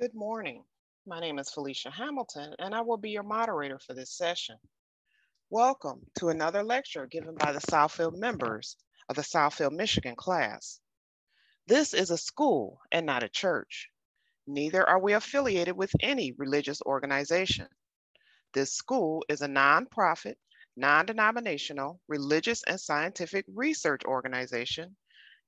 Good morning. My name is Felicia Hamilton, and I will be your moderator for this session. Welcome to another lecture given by the Southfield members of the Southfield, Michigan class. This is a school and not a church. Neither are we affiliated with any religious organization. This school is a nonprofit, non-denominational, religious and scientific research organization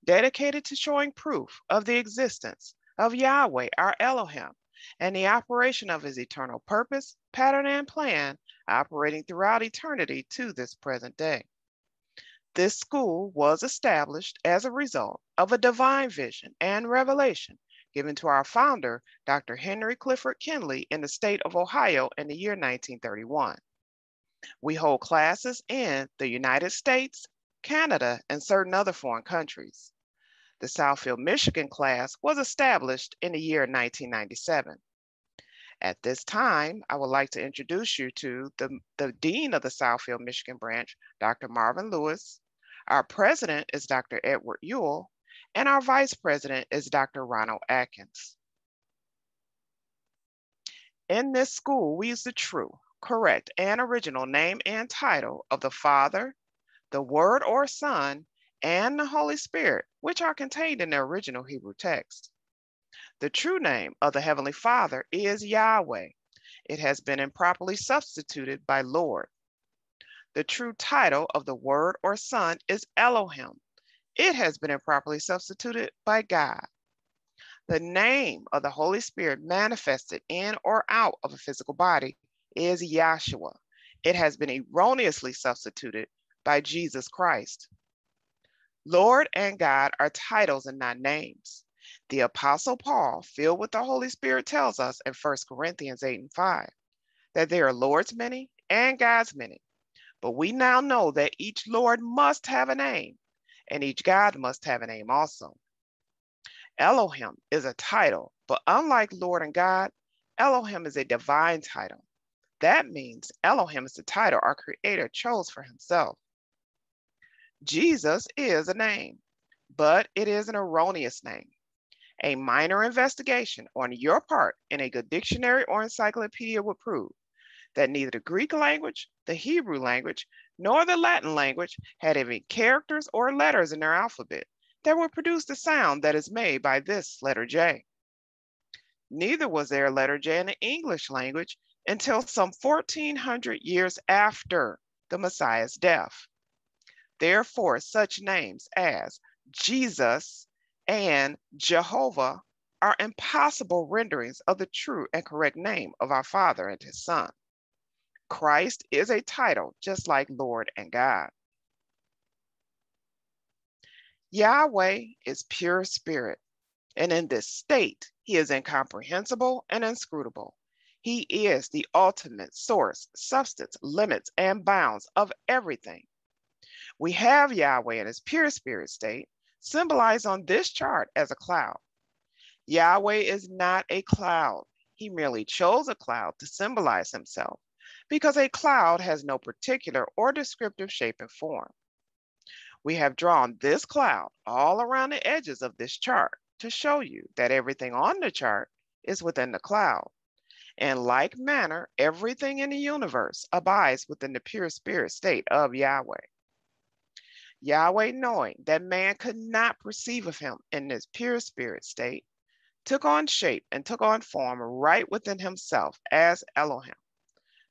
dedicated to showing proof of the existence of Yahweh, our Elohim, and the operation of his eternal purpose, pattern, and plan operating throughout eternity to this present day. This school was established as a result of a divine vision and revelation given to our founder, Dr. Henry Clifford Kinley, in the state of Ohio in the year 1931. We hold classes in the United States, Canada, and certain other foreign countries. The Southfield, Michigan class was established in the year 1997. At this time, I would like to introduce you to the, the Dean of the Southfield, Michigan branch, Dr. Marvin Lewis. Our president is Dr. Edward Ewell, and our vice president is Dr. Ronald Atkins. In this school, we use the true, correct, and original name and title of the Father, the Word or Son, and the Holy Spirit, which are contained in the original Hebrew text. The true name of the Heavenly Father is Yahweh. It has been improperly substituted by Lord. The true title of the Word or Son is Elohim. It has been improperly substituted by God. The name of the Holy Spirit manifested in or out of a physical body is Yahshua. It has been erroneously substituted by Jesus Christ. Lord and God are titles and not names. The Apostle Paul, filled with the Holy Spirit, tells us in 1 Corinthians 8 and 5 that there are Lord's many and God's many. But we now know that each Lord must have a name and each God must have a name also. Elohim is a title, but unlike Lord and God, Elohim is a divine title. That means Elohim is the title our Creator chose for Himself. Jesus is a name, but it is an erroneous name. A minor investigation on your part in a good dictionary or encyclopedia would prove that neither the Greek language, the Hebrew language, nor the Latin language had any characters or letters in their alphabet that would produce the sound that is made by this letter J. Neither was there a letter J in the English language until some 1400 years after the Messiah's death. Therefore, such names as Jesus and Jehovah are impossible renderings of the true and correct name of our Father and His Son. Christ is a title just like Lord and God. Yahweh is pure spirit, and in this state, He is incomprehensible and inscrutable. He is the ultimate source, substance, limits, and bounds of everything we have Yahweh in his pure spirit state, symbolized on this chart as a cloud. Yahweh is not a cloud. He merely chose a cloud to symbolize himself because a cloud has no particular or descriptive shape and form. We have drawn this cloud all around the edges of this chart to show you that everything on the chart is within the cloud. In like manner, everything in the universe abides within the pure spirit state of Yahweh. Yahweh, knowing that man could not perceive of him in his pure spirit state, took on shape and took on form right within himself as Elohim.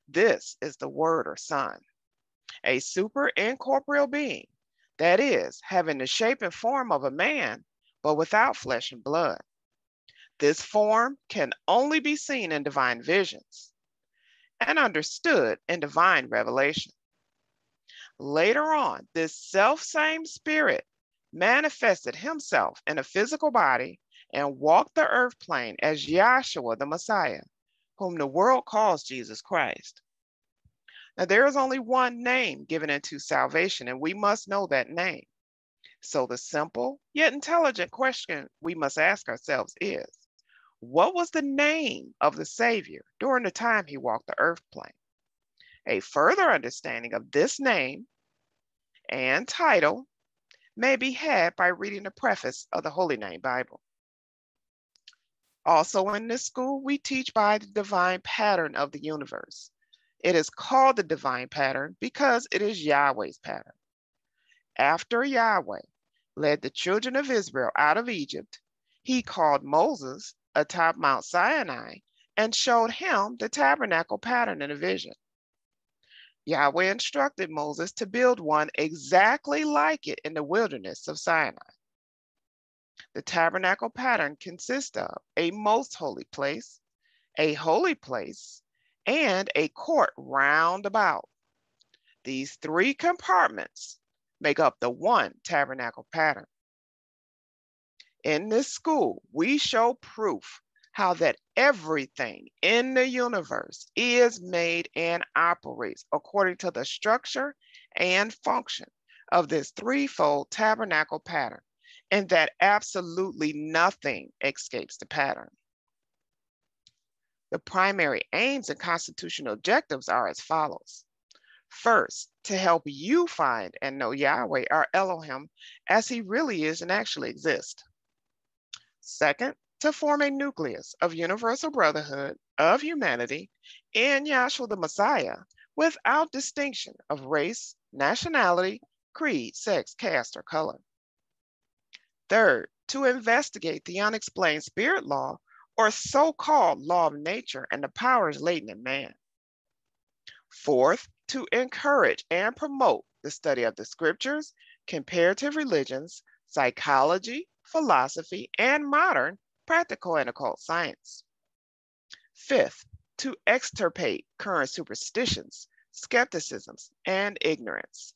This is the Word or Son, a super incorporeal being, that is, having the shape and form of a man, but without flesh and blood. This form can only be seen in divine visions and understood in divine revelation. Later on, this self same spirit manifested himself in a physical body and walked the earth plane as Yahshua the Messiah, whom the world calls Jesus Christ. Now, there is only one name given into salvation, and we must know that name. So, the simple yet intelligent question we must ask ourselves is what was the name of the Savior during the time he walked the earth plane? A further understanding of this name and title may be had by reading the preface of the Holy Name Bible. Also in this school, we teach by the divine pattern of the universe. It is called the divine pattern because it is Yahweh's pattern. After Yahweh led the children of Israel out of Egypt, he called Moses atop Mount Sinai and showed him the tabernacle pattern in a vision. Yahweh instructed Moses to build one exactly like it in the wilderness of Sinai. The tabernacle pattern consists of a most holy place, a holy place, and a court round about. These three compartments make up the one tabernacle pattern. In this school, we show proof how that everything in the universe is made and operates according to the structure and function of this threefold tabernacle pattern and that absolutely nothing escapes the pattern. The primary aims and constitutional objectives are as follows. First, to help you find and know Yahweh, our Elohim, as he really is and actually exists. Second, to form a nucleus of universal brotherhood of humanity in Yahshua the Messiah without distinction of race, nationality, creed, sex, caste, or color. Third, to investigate the unexplained spirit law or so called law of nature and the powers latent in man. Fourth, to encourage and promote the study of the scriptures, comparative religions, psychology, philosophy, and modern practical and occult science. Fifth, to extirpate current superstitions, skepticisms, and ignorance.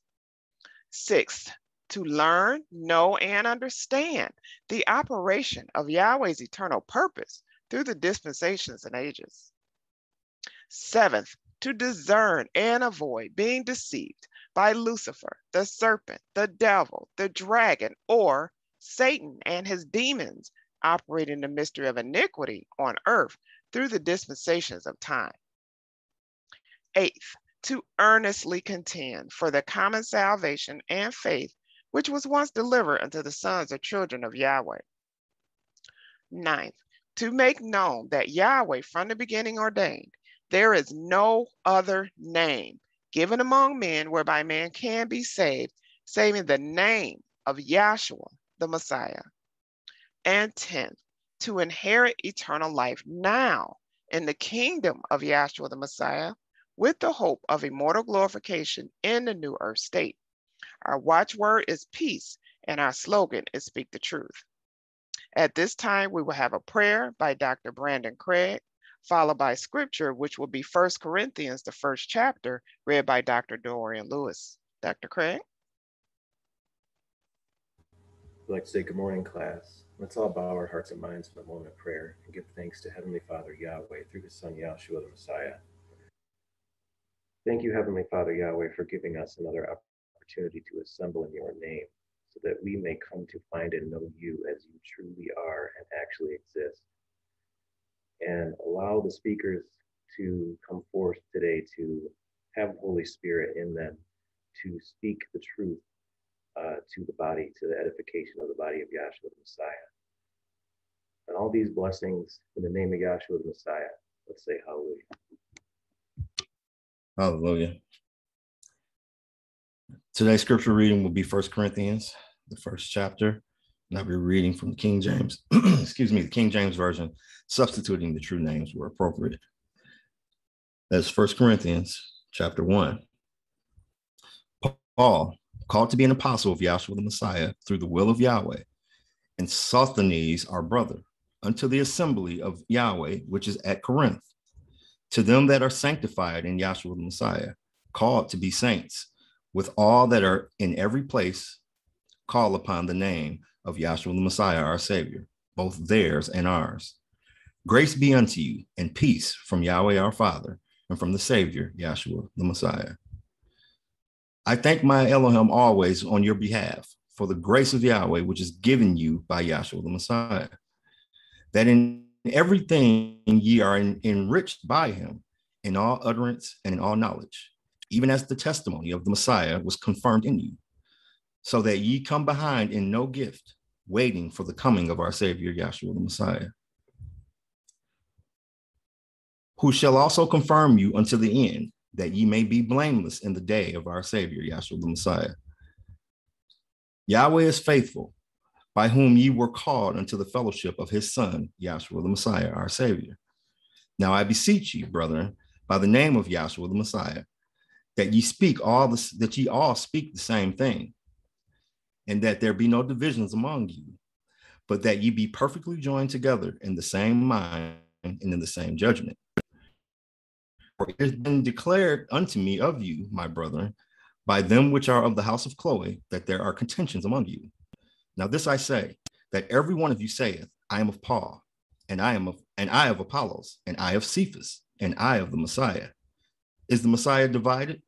Sixth, to learn, know, and understand the operation of Yahweh's eternal purpose through the dispensations and ages. Seventh, to discern and avoid being deceived by Lucifer, the serpent, the devil, the dragon, or Satan and his demons operating the mystery of iniquity on earth through the dispensations of time. Eighth, to earnestly contend for the common salvation and faith which was once delivered unto the sons or children of Yahweh. Ninth, to make known that Yahweh from the beginning ordained, there is no other name given among men whereby man can be saved, saving the name of Yahshua, the Messiah. And 10 to inherit eternal life now in the kingdom of Yahshua the Messiah with the hope of immortal glorification in the new earth state. Our watchword is peace, and our slogan is speak the truth. At this time, we will have a prayer by Dr. Brandon Craig, followed by scripture, which will be First Corinthians, the first chapter, read by Dr. Dorian Lewis. Dr. Craig? I'd like to say good morning, class. Let's all bow our hearts and minds in a moment of prayer and give thanks to Heavenly Father Yahweh through His Son Yahshua the Messiah. Thank you, Heavenly Father Yahweh, for giving us another opportunity to assemble in your name so that we may come to find and know you as you truly are and actually exist. And allow the speakers to come forth today to have Holy Spirit in them to speak the truth uh, to the body, to the edification of the body of Yahshua the Messiah. And all these blessings in the name of Yahshua the Messiah. Let's say hallelujah. Hallelujah. Today's scripture reading will be First Corinthians, the first chapter. And I'll be reading from the King James, excuse me, the King James Version, substituting the true names where appropriate. That's First Corinthians chapter 1. Paul, called to be an apostle of Yahshua the Messiah through the will of Yahweh, and Sosthenes, our brother, unto the assembly of Yahweh, which is at Corinth, to them that are sanctified in Yahshua the Messiah, called to be saints with all that are in every place, call upon the name of Yahshua the Messiah, our Savior, both theirs and ours. Grace be unto you and peace from Yahweh our Father and from the Savior, Yahshua the Messiah. I thank my Elohim always on your behalf for the grace of Yahweh, which is given you by Yahshua the Messiah, that in everything ye are enriched by him in all utterance and in all knowledge even as the testimony of the Messiah was confirmed in you, so that ye come behind in no gift, waiting for the coming of our Savior, Yahshua the Messiah, who shall also confirm you unto the end, that ye may be blameless in the day of our Savior, Yahshua the Messiah. Yahweh is faithful, by whom ye were called unto the fellowship of his Son, Yahshua the Messiah, our Savior. Now I beseech you, brethren, by the name of Yahshua the Messiah, that ye speak all this, that ye all speak the same thing, and that there be no divisions among you, but that ye be perfectly joined together in the same mind and in the same judgment. For it has been declared unto me of you, my brethren, by them which are of the house of Chloe, that there are contentions among you. Now this I say, that every one of you saith, I am of Paul, and I am of, and I of Apollos, and I of Cephas, and I of the Messiah. Is the Messiah divided?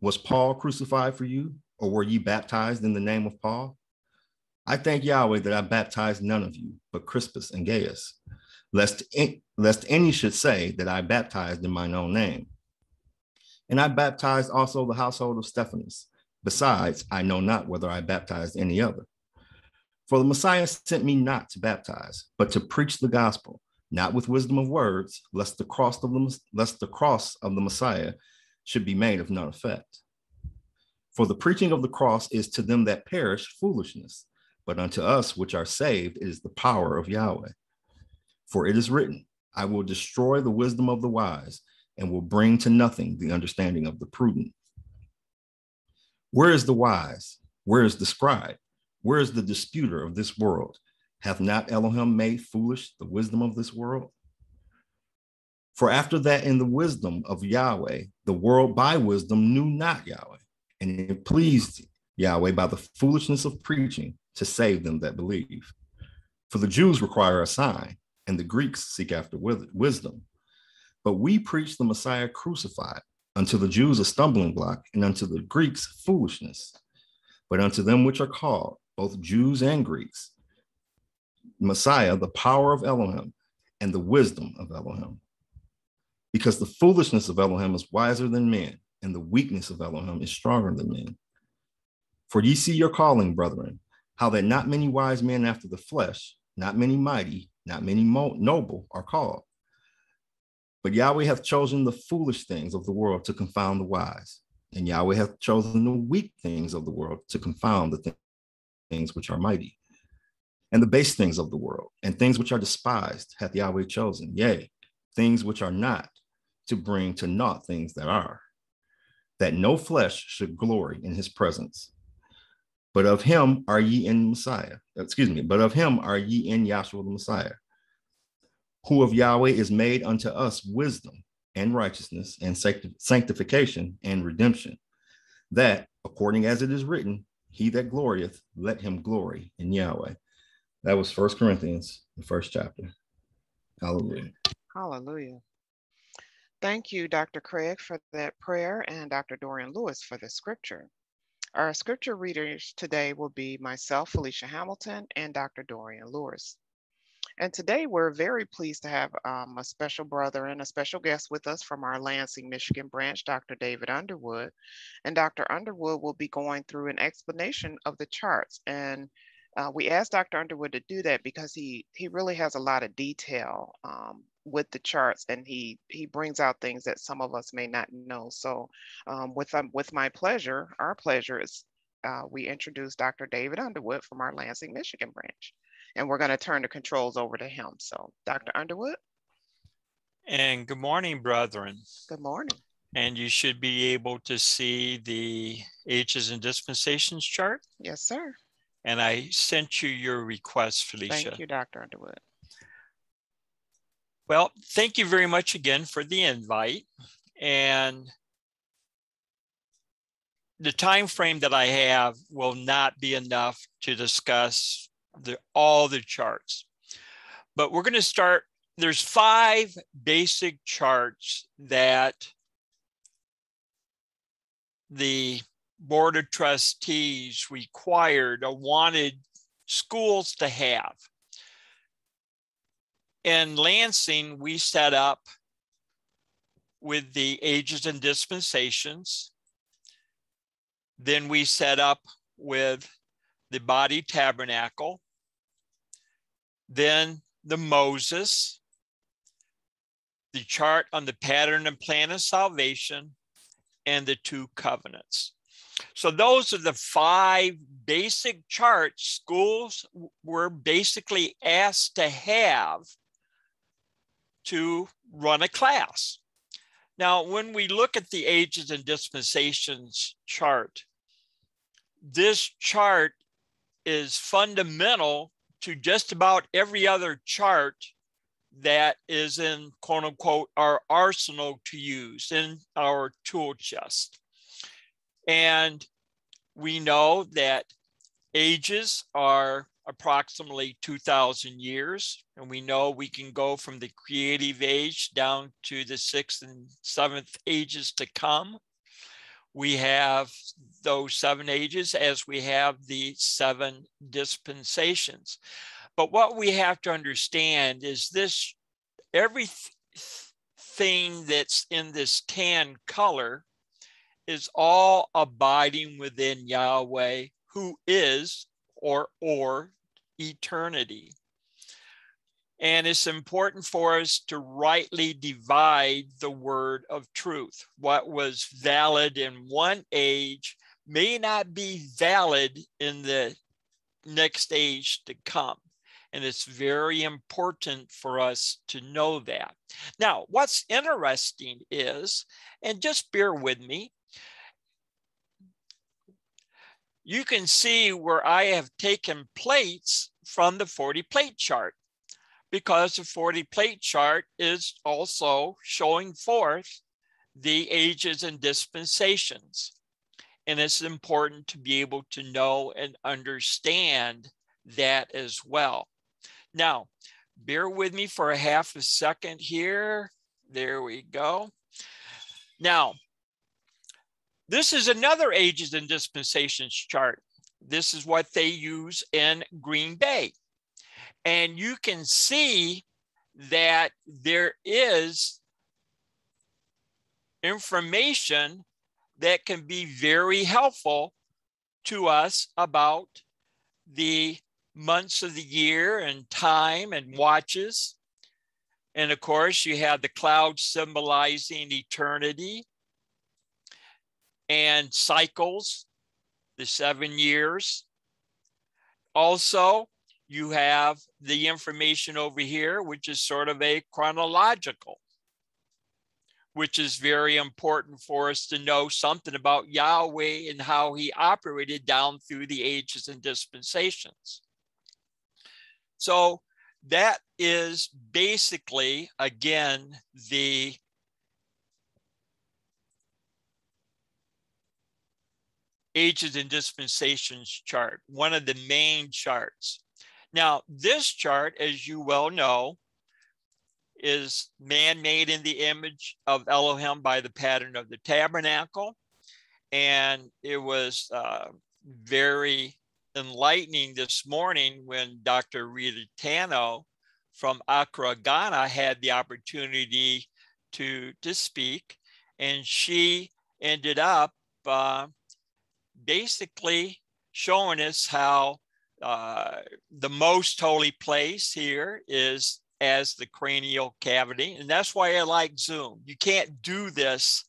Was Paul crucified for you, or were ye baptized in the name of Paul? I thank Yahweh that I baptized none of you, but Crispus and Gaius, lest, lest any should say that I baptized in mine own name. And I baptized also the household of Stephanus. Besides, I know not whether I baptized any other. For the Messiah sent me not to baptize, but to preach the gospel, not with wisdom of words, lest the cross of the, lest the cross of the Messiah should be made of none effect. For the preaching of the cross is to them that perish foolishness, but unto us which are saved is the power of Yahweh. For it is written, I will destroy the wisdom of the wise and will bring to nothing the understanding of the prudent. Where is the wise? Where is the scribe? Where is the disputer of this world? Hath not Elohim made foolish the wisdom of this world? For after that, in the wisdom of Yahweh, the world by wisdom knew not Yahweh, and it pleased Yahweh by the foolishness of preaching to save them that believe. For the Jews require a sign, and the Greeks seek after wisdom. But we preach the Messiah crucified, unto the Jews a stumbling block, and unto the Greeks foolishness. But unto them which are called, both Jews and Greeks, Messiah, the power of Elohim, and the wisdom of Elohim. Because the foolishness of Elohim is wiser than men, and the weakness of Elohim is stronger than men. For ye see your calling, brethren, how that not many wise men after the flesh, not many mighty, not many noble are called. But Yahweh hath chosen the foolish things of the world to confound the wise, and Yahweh hath chosen the weak things of the world to confound the things which are mighty, and the base things of the world, and things which are despised hath Yahweh chosen, yea, things which are not, to bring to naught things that are, that no flesh should glory in his presence. But of him are ye in Messiah, excuse me, but of him are ye in Yahshua the Messiah, who of Yahweh is made unto us wisdom and righteousness and sanctification and redemption, that according as it is written, he that glorieth, let him glory in Yahweh. That was First Corinthians, the first chapter. Hallelujah. Hallelujah. Thank you, Dr. Craig, for that prayer, and Dr. Dorian Lewis for the scripture. Our scripture readers today will be myself, Felicia Hamilton, and Dr. Dorian Lewis. And today we're very pleased to have um, a special brother and a special guest with us from our Lansing, Michigan branch, Dr. David Underwood. And Dr. Underwood will be going through an explanation of the charts. And uh, we asked Dr. Underwood to do that because he he really has a lot of detail um, with the charts, and he he brings out things that some of us may not know. So, um, with um, with my pleasure, our pleasure is uh, we introduce Dr. David Underwood from our Lansing, Michigan branch and we're going to turn the controls over to him. So, Dr. Underwood. And good morning, brethren. Good morning. And you should be able to see the ages and dispensations chart. Yes, sir. And I sent you your request, Felicia. Thank you, Dr. Underwood. Well, thank you very much again for the invite. And the time frame that I have will not be enough to discuss the, all the charts. But we're going to start, there's five basic charts that the Board of Trustees required or wanted schools to have. In Lansing, we set up with the ages and dispensations. Then we set up with the body tabernacle, then the Moses, the chart on the pattern and plan of salvation, and the two covenants. So those are the five basic charts schools were basically asked to have to run a class. Now, when we look at the ages and dispensations chart, this chart is fundamental to just about every other chart that is in quote unquote our arsenal to use in our tool chest. And we know that ages are approximately 2000 years. And we know we can go from the creative age down to the sixth and seventh ages to come. We have those seven ages as we have the seven dispensations. But what we have to understand is this everything that's in this tan color is all abiding within Yahweh, who is or or eternity. And it's important for us to rightly divide the word of truth. What was valid in one age may not be valid in the next age to come. And it's very important for us to know that. Now, what's interesting is, and just bear with me, you can see where I have taken plates from the 40 plate chart because the 40 plate chart is also showing forth the ages and dispensations. And it's important to be able to know and understand that as well. Now, bear with me for a half a second here. There we go. Now, this is another ages and dispensations chart. This is what they use in Green Bay. And you can see that there is information that can be very helpful to us about the months of the year and time and watches. And of course, you have the cloud symbolizing eternity and cycles, the seven years. Also, you have the information over here, which is sort of a chronological, which is very important for us to know something about Yahweh and how he operated down through the ages and dispensations. So that is basically, again, the ages and dispensations chart, one of the main charts. Now, this chart, as you well know, is man made in the image of Elohim by the pattern of the tabernacle. And it was uh, very enlightening this morning when Dr. Rita Tano from Accra, Ghana had the opportunity to, to speak. And she ended up uh, basically showing us how uh, the most holy place here is as the cranial cavity. And that's why I like Zoom. You can't do this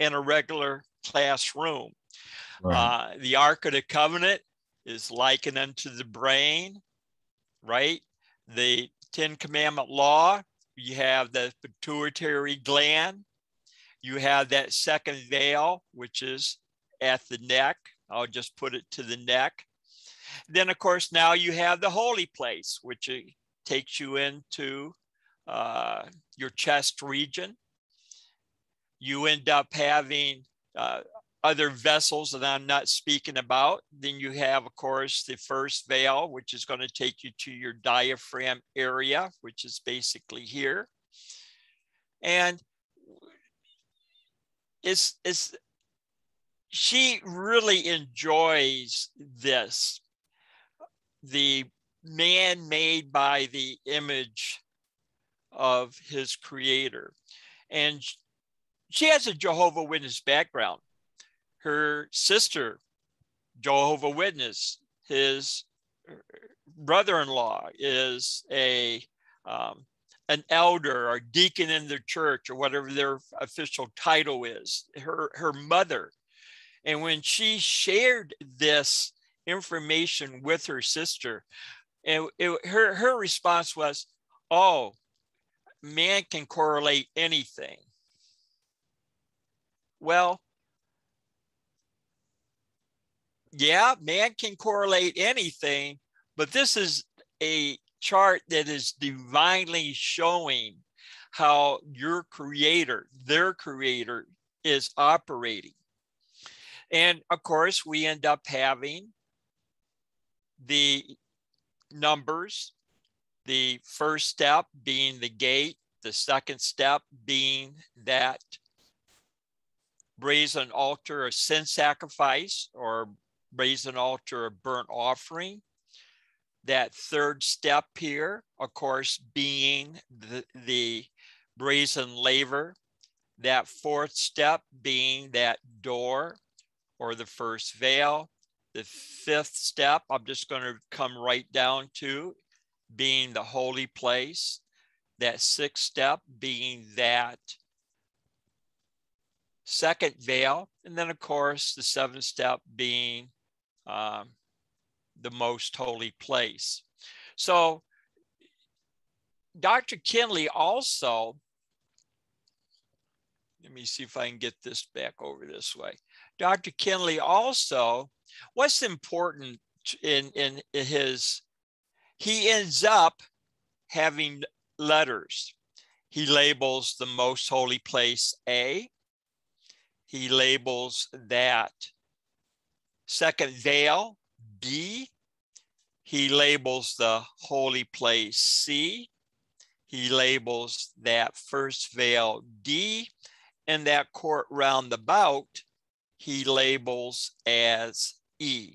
in a regular classroom. Right. Uh, the Ark of the Covenant is likened unto the brain, right? The Ten Commandment law, you have the pituitary gland, you have that second veil, which is at the neck. I'll just put it to the neck. Then, of course, now you have the holy place, which uh, takes you into uh, your chest region. You end up having uh, other vessels that I'm not speaking about. Then you have, of course, the first veil, which is going to take you to your diaphragm area, which is basically here. And it's, it's, she really enjoys this. The man made by the image of his creator. And she has a Jehovah Witness background her sister, Jehovah Witness, his brother-in-law is a um, an elder or deacon in the church or whatever their official title is, her, her mother. And when she shared this information with her sister, and her, her response was, Oh, man can correlate anything. Well, yeah, man can correlate anything, but this is a chart that is divinely showing how your creator, their creator, is operating. And of course, we end up having the numbers, the first step being the gate, the second step being that brazen altar of sin sacrifice or brazen altar of burnt offering. That third step here, of course, being the, the brazen laver, that fourth step being that door or the first veil, the fifth step, I'm just going to come right down to being the holy place, that sixth step being that second veil, and then, of course, the seventh step being um, the most holy place. So Dr. Kinley also, let me see if I can get this back over this way. Dr. Kinley also, what's important in, in his, he ends up having letters. He labels the most holy place A. He labels that second veil B. He labels the holy place C. He labels that first veil D. And that court roundabout, he labels as E.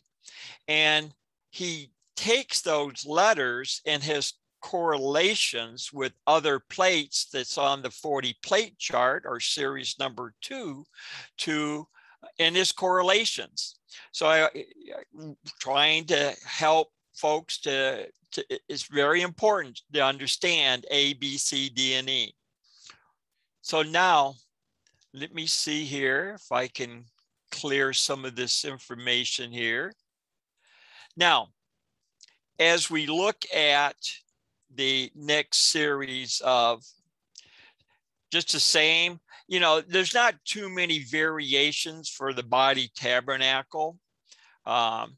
And he takes those letters and his correlations with other plates that's on the 40 plate chart or series number two to in his correlations. So I, am trying to help folks to, to, it's very important to understand A, B, C, D, and E. So now let me see here if I can clear some of this information here. Now, as we look at the next series of just the same, you know, there's not too many variations for the body tabernacle. Um,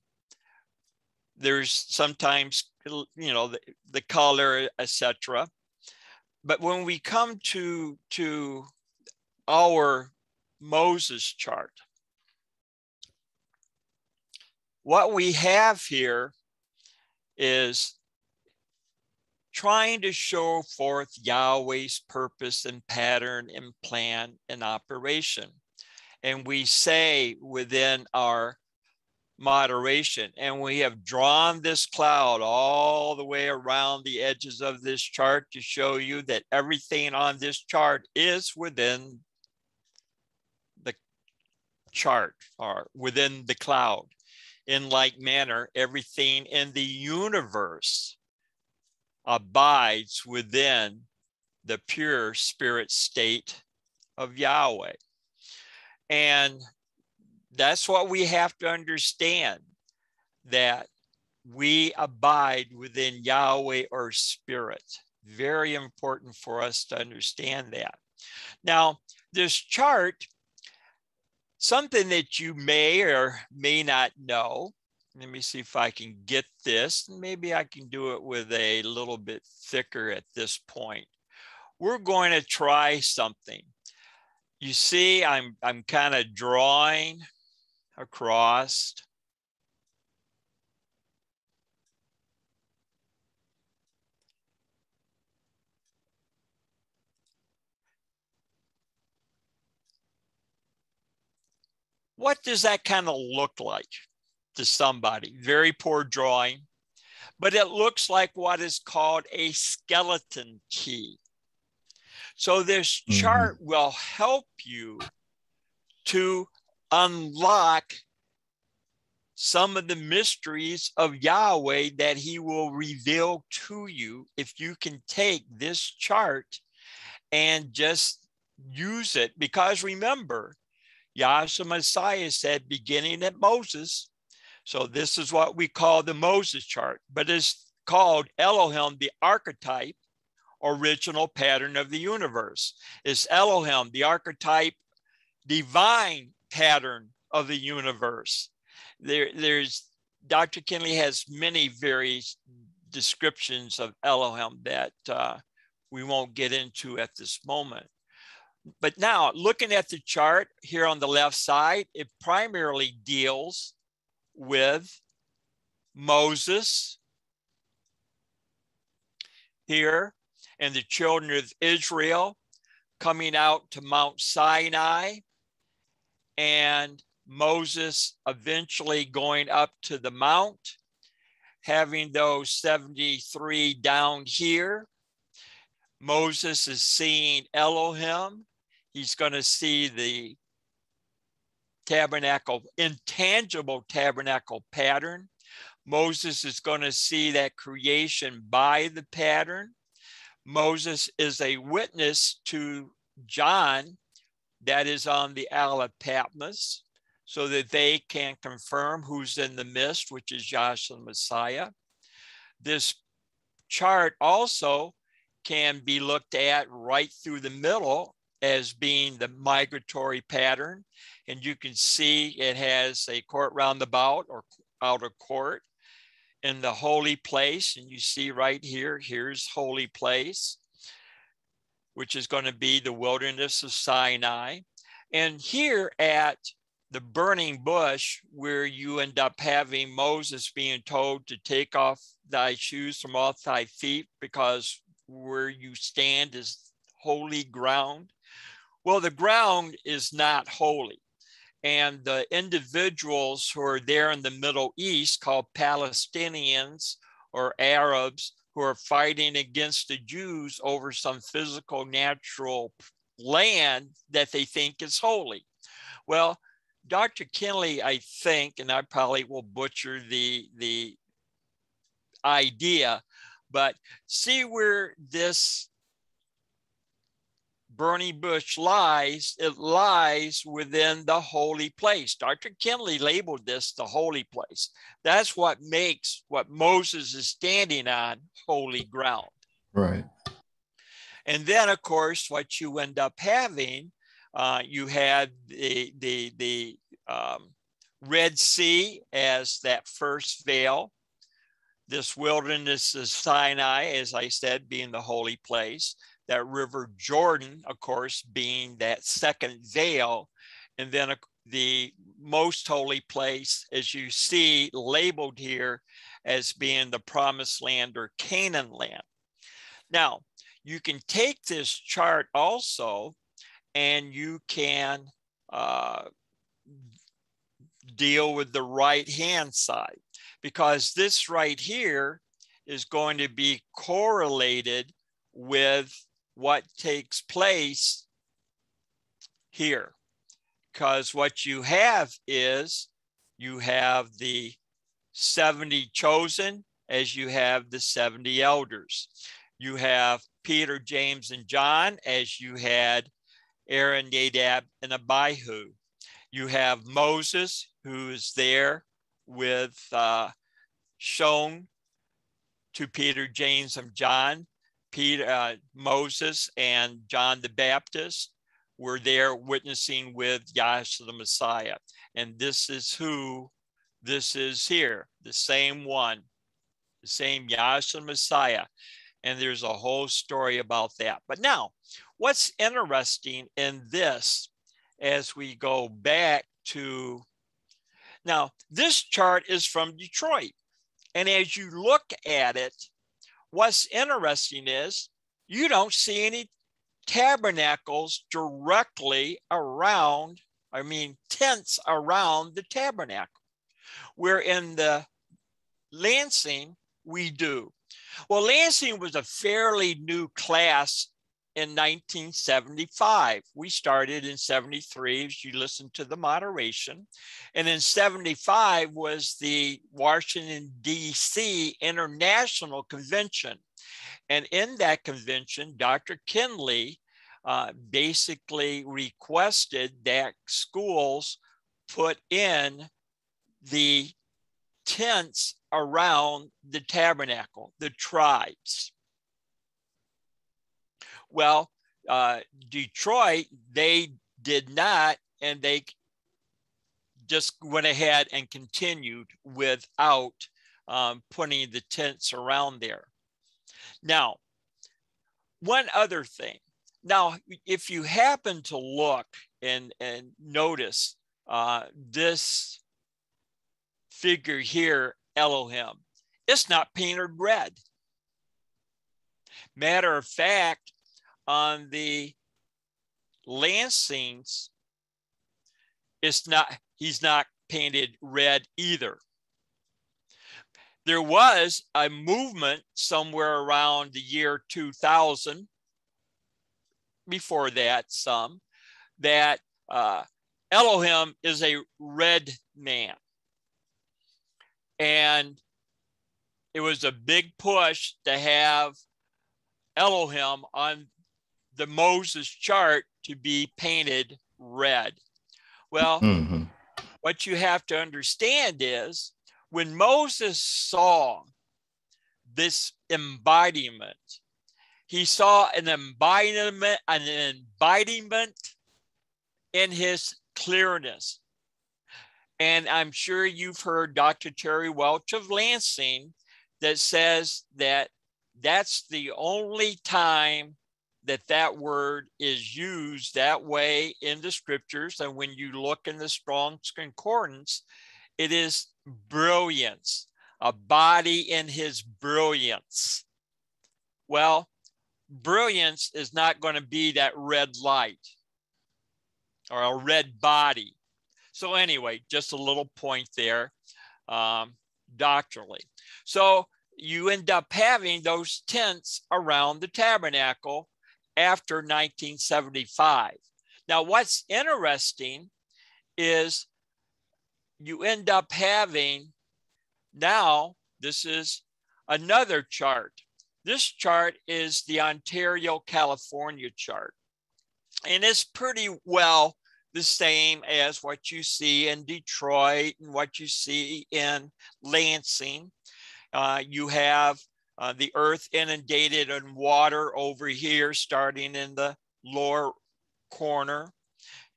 there's sometimes, you know, the, the color, etc. But when we come to to our Moses chart, what we have here is trying to show forth Yahweh's purpose and pattern and plan and operation. And we say within our moderation, and we have drawn this cloud all the way around the edges of this chart to show you that everything on this chart is within the chart or within the cloud. In like manner, everything in the universe abides within the pure spirit state of Yahweh. And that's what we have to understand that we abide within Yahweh or spirit. Very important for us to understand that. Now, this chart, something that you may or may not know, let me see if I can get this. Maybe I can do it with a little bit thicker at this point. We're going to try something. You see, I'm, I'm kind of drawing across. What does that kind of look like? to somebody. Very poor drawing, but it looks like what is called a skeleton key. So this mm-hmm. chart will help you to unlock some of the mysteries of Yahweh that he will reveal to you if you can take this chart and just use it. Because remember, Yahshua Messiah said, beginning at Moses. So this is what we call the Moses chart, but it's called Elohim, the archetype, original pattern of the universe. It's Elohim, the archetype, divine pattern of the universe. There, there's Dr. Kinley has many various descriptions of Elohim that uh, we won't get into at this moment. But now, looking at the chart here on the left side, it primarily deals with Moses here and the children of Israel coming out to Mount Sinai and Moses eventually going up to the mount, having those 73 down here. Moses is seeing Elohim. He's going to see the tabernacle, intangible tabernacle pattern. Moses is going to see that creation by the pattern. Moses is a witness to John that is on the Isle of Patmos so that they can confirm who's in the midst, which is Yahshua Messiah. This chart also can be looked at right through the middle as being the migratory pattern. And you can see it has a court roundabout or outer court in the holy place. And you see right here, here's holy place, which is going to be the wilderness of Sinai. And here at the burning bush, where you end up having Moses being told to take off thy shoes from off thy feet because where you stand is holy ground. Well, the ground is not holy. And the individuals who are there in the Middle East, called Palestinians or Arabs, who are fighting against the Jews over some physical, natural land that they think is holy. Well, Dr. Kinley, I think, and I probably will butcher the, the idea, but see where this burning bush lies, it lies within the holy place. Dr. Kinley labeled this the holy place. That's what makes what Moses is standing on holy ground. Right. And then, of course, what you end up having, uh, you had the, the, the um, Red Sea as that first veil. This wilderness of Sinai, as I said, being the holy place. That river Jordan, of course, being that second veil. And then the most holy place, as you see labeled here as being the promised land or Canaan land. Now, you can take this chart also and you can uh, deal with the right hand side because this right here is going to be correlated with what takes place here. Because what you have is you have the 70 chosen as you have the 70 elders. You have Peter, James, and John as you had Aaron, Nadab, and Abihu. You have Moses, who is there with uh, shown to Peter, James, and John. Peter, uh, Moses, and John the Baptist were there witnessing with Yahshua the Messiah. And this is who this is here, the same one, the same Yahshua Messiah. And there's a whole story about that. But now, what's interesting in this as we go back to now, this chart is from Detroit. And as you look at it, what's interesting is you don't see any tabernacles directly around, I mean, tents around the tabernacle. Where in the Lansing, we do. Well, Lansing was a fairly new class in 1975. We started in 73, as you listen to the moderation. And in 75 was the Washington, D.C. International Convention. And in that convention, Dr. Kinley uh, basically requested that schools put in the tents around the tabernacle, the tribes. Well, uh, Detroit, they did not, and they just went ahead and continued without um, putting the tents around there. Now, one other thing. Now, if you happen to look and, and notice uh, this figure here, Elohim, it's not painted red. Matter of fact, on the Lansings, it's not, he's not painted red either. There was a movement somewhere around the year 2000, before that, some, that uh, Elohim is a red man. And it was a big push to have Elohim on the Moses chart to be painted red. Well, mm-hmm. what you have to understand is when Moses saw this embodiment, he saw an embodiment, an embodiment in his clearness. And I'm sure you've heard Dr. Terry Welch of Lansing that says that that's the only time that that word is used that way in the scriptures. And when you look in the Strong's Concordance, it is brilliance, a body in his brilliance. Well, brilliance is not going to be that red light or a red body. So, anyway, just a little point there um, doctrinally. So, you end up having those tents around the tabernacle after 1975. Now, what's interesting is you end up having now, this is another chart. This chart is the Ontario, California chart. And it's pretty well the same as what you see in Detroit and what you see in Lansing. Uh, you have uh, the earth inundated in water over here, starting in the lower corner.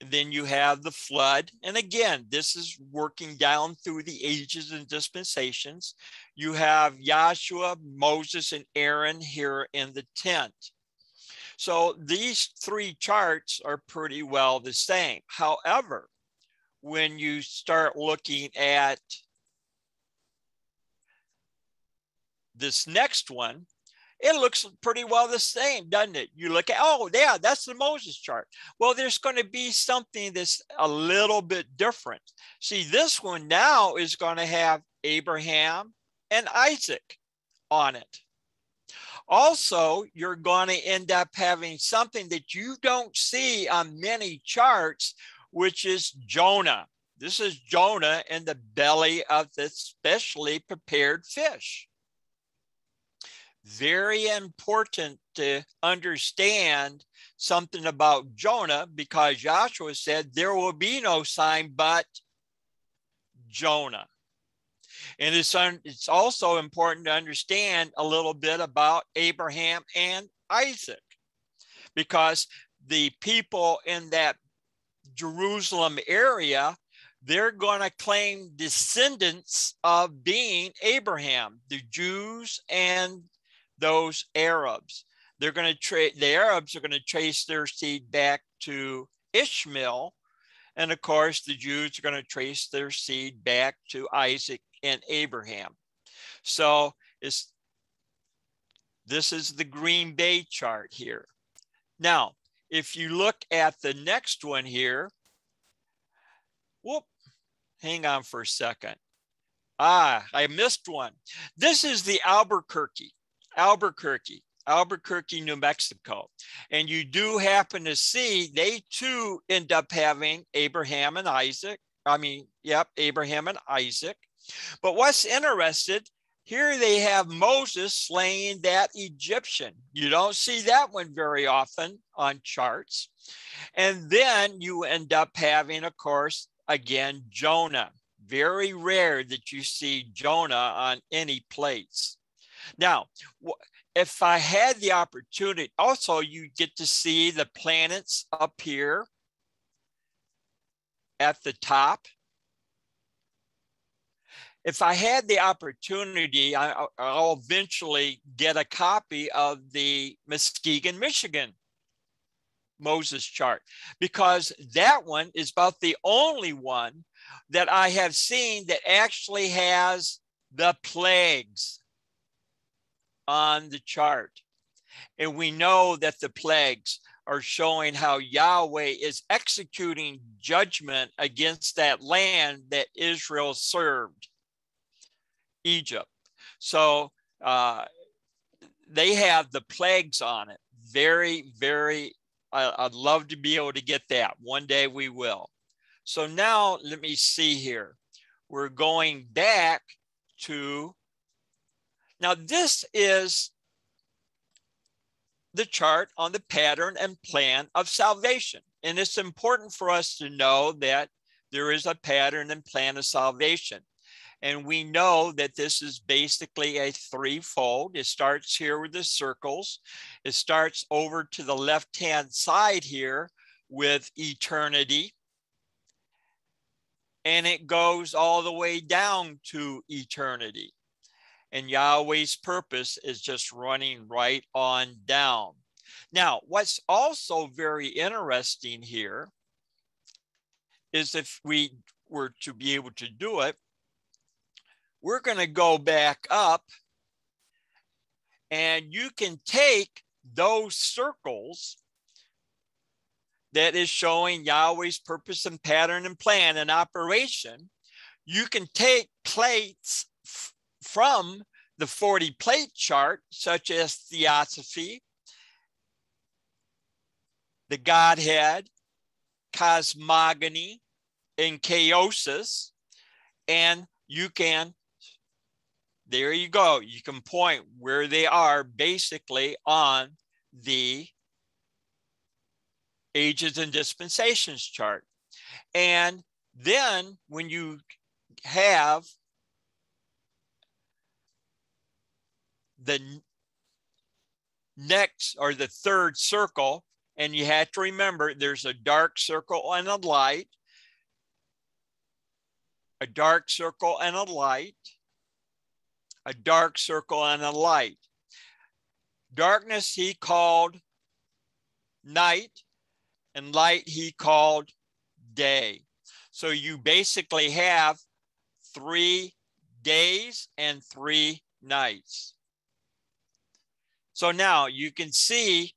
And then you have the flood. And again, this is working down through the ages and dispensations. You have Joshua, Moses, and Aaron here in the tent. So these three charts are pretty well the same. However, when you start looking at this next one, it looks pretty well the same, doesn't it? You look at, oh, yeah, that's the Moses chart. Well, there's going to be something that's a little bit different. See, this one now is going to have Abraham and Isaac on it. Also, you're going to end up having something that you don't see on many charts, which is Jonah. This is Jonah in the belly of the specially prepared fish very important to understand something about Jonah because Yahshua said there will be no sign but Jonah. And it's, un, it's also important to understand a little bit about Abraham and Isaac because the people in that Jerusalem area they're going to claim descendants of being Abraham, the Jews and those Arabs. They're going to trade, the Arabs are going to trace their seed back to Ishmael. And of course, the Jews are going to trace their seed back to Isaac and Abraham. So it's, this is the Green Bay chart here. Now, if you look at the next one here, whoop, hang on for a second. Ah, I missed one. This is the Albuquerque. Albuquerque. Albuquerque, New Mexico. And you do happen to see they too end up having Abraham and Isaac. I mean, yep, Abraham and Isaac. But what's interested, here they have Moses slaying that Egyptian. You don't see that one very often on charts. And then you end up having, of course, again, Jonah. Very rare that you see Jonah on any plates. Now, if I had the opportunity, also you get to see the planets up here at the top. If I had the opportunity, I, will eventually get a copy of the Muskegon, Michigan Moses chart because that one is about the only one that I have seen that actually has the plagues on the chart. And we know that the plagues are showing how Yahweh is executing judgment against that land that Israel served, Egypt. So uh, they have the plagues on it. Very, very, I, I'd love to be able to get that. One day we will. So now let me see here. We're going back to, now this is the chart on the pattern and plan of salvation. And it's important for us to know that there is a pattern and plan of salvation. And we know that this is basically a threefold. It starts here with the circles. It starts over to the left-hand side here with eternity and it goes all the way down to eternity. And Yahweh's purpose is just running right on down. Now, what's also very interesting here is if we were to be able to do it, we're going to go back up and you can take those circles that is showing Yahweh's purpose and pattern and plan and operation, you can take plates from the 40 plate chart, such as theosophy, the Godhead, cosmogony, and chaosis, and you can, there you go, you can point where they are basically on the ages and dispensations chart. And then when you have the next or the third circle, and you have to remember there's a dark circle and a light, a dark circle and a light, a dark circle and a light. Darkness he called night, and light he called day. So you basically have three days and three nights. So now you can see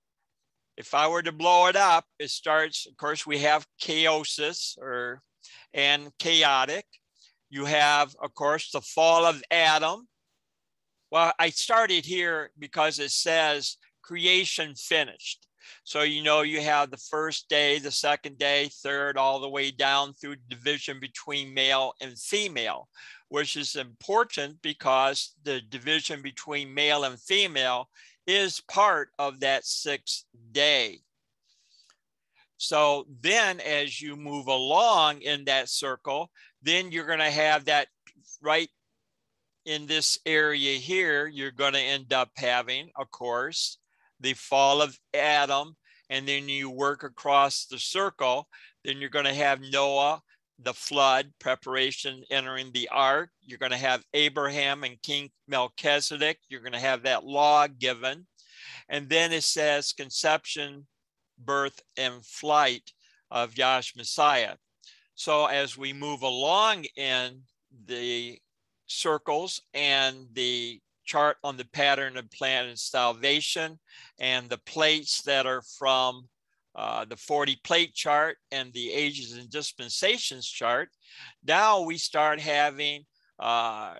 if I were to blow it up, it starts, of course, we have chaosis or and chaotic. You have, of course, the fall of Adam. Well, I started here because it says creation finished. So, you know, you have the first day, the second day, third, all the way down through division between male and female, which is important because the division between male and female is part of that sixth day. So then as you move along in that circle, then you're going to have that right in this area here, you're going to end up having, of course, the fall of Adam, and then you work across the circle, then you're going to have Noah, the flood, preparation entering the ark. You're going to have Abraham and King Melchizedek. You're going to have that law given. And then it says conception, birth, and flight of Yahshua Messiah. So as we move along in the circles and the chart on the pattern of plan and salvation and the plates that are from uh, the 40 plate chart and the ages and dispensations chart. Now we start having uh,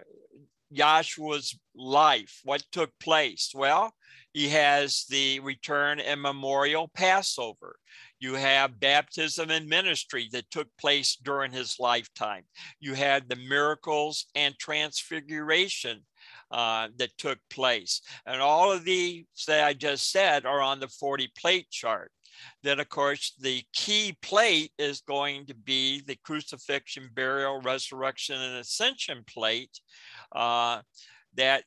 Yahshua's life. What took place? Well, He has the return and memorial Passover. You have baptism and ministry that took place during his lifetime. You had the miracles and transfiguration uh, that took place. And all of these that I just said are on the 40 plate chart. Then, of course, the key plate is going to be the crucifixion, burial, resurrection, and ascension plate. Uh, that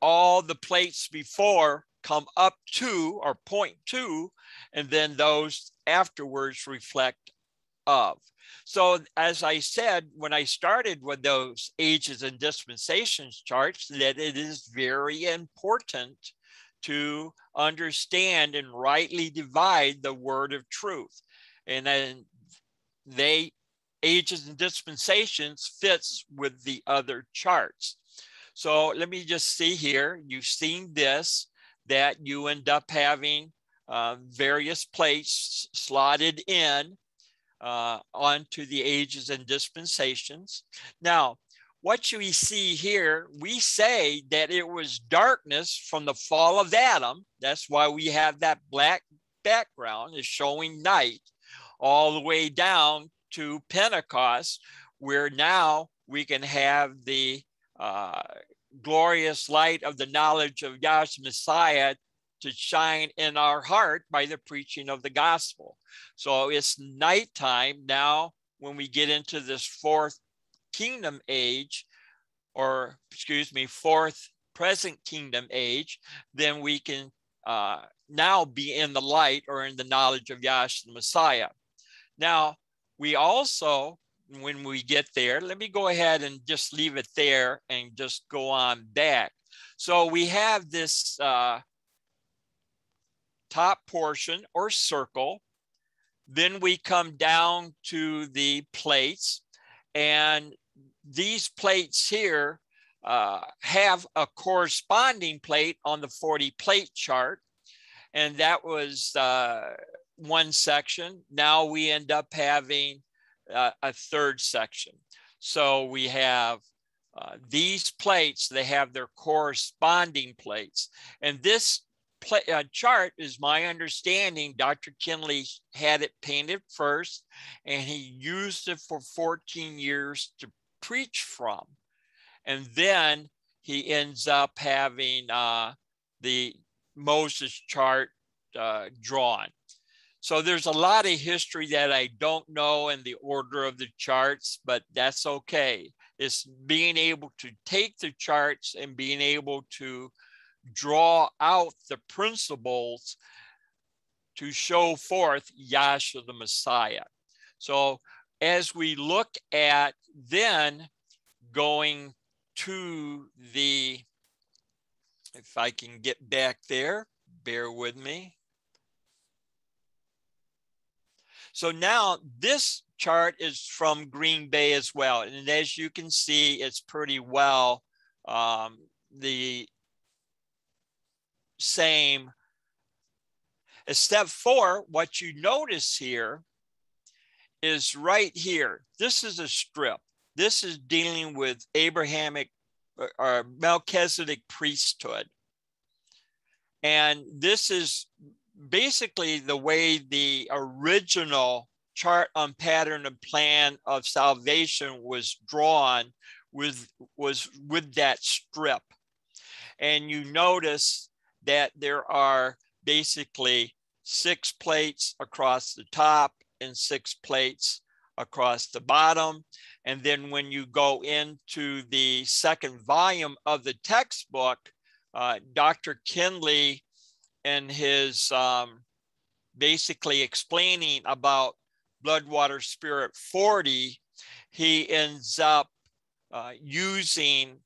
all the plates before come up to or point to, and then those afterwards reflect of. So, as I said when I started with those ages and dispensations charts, that it is very important to understand and rightly divide the word of truth. And then they ages and dispensations fits with the other charts. So let me just see here. You've seen this that you end up having uh, various plates slotted in uh, onto the ages and dispensations. Now, what you see here, we say that it was darkness from the fall of Adam. That's why we have that black background is showing night all the way down to Pentecost, where now we can have the uh, glorious light of the knowledge of Yahshua Messiah to shine in our heart by the preaching of the gospel. So it's nighttime now when we get into this fourth kingdom age, or excuse me, fourth present kingdom age, then we can uh, now be in the light or in the knowledge of Yahshua the Messiah. Now, we also when we get there. Let me go ahead and just leave it there and just go on back. So we have this uh, top portion or circle. Then we come down to the plates and these plates here uh, have a corresponding plate on the 40 plate chart. And that was uh, one section. Now we end up having uh, a third section. So we have uh, these plates, they have their corresponding plates. And this uh, chart is my understanding, Dr. Kinley had it painted first and he used it for 14 years to preach from. And then he ends up having uh, the Moses chart uh, drawn. So there's a lot of history that I don't know in the order of the charts, but that's okay. It's being able to take the charts and being able to draw out the principles to show forth Yahshua the Messiah. So as we look at then going to the, if I can get back there, bear with me. So now this chart is from Green Bay as well. And as you can see, it's pretty well um, the same. As step four, what you notice here is right here. This is a strip. This is dealing with Abrahamic or uh, Melchizedek priesthood. And this is basically the way the original chart on pattern and plan of salvation was drawn with was with that strip and you notice that there are basically six plates across the top and six plates across the bottom. And then when you go into the second volume of the textbook uh, dr kinley and his um, basically explaining about blood water spirit 40 he ends up uh, using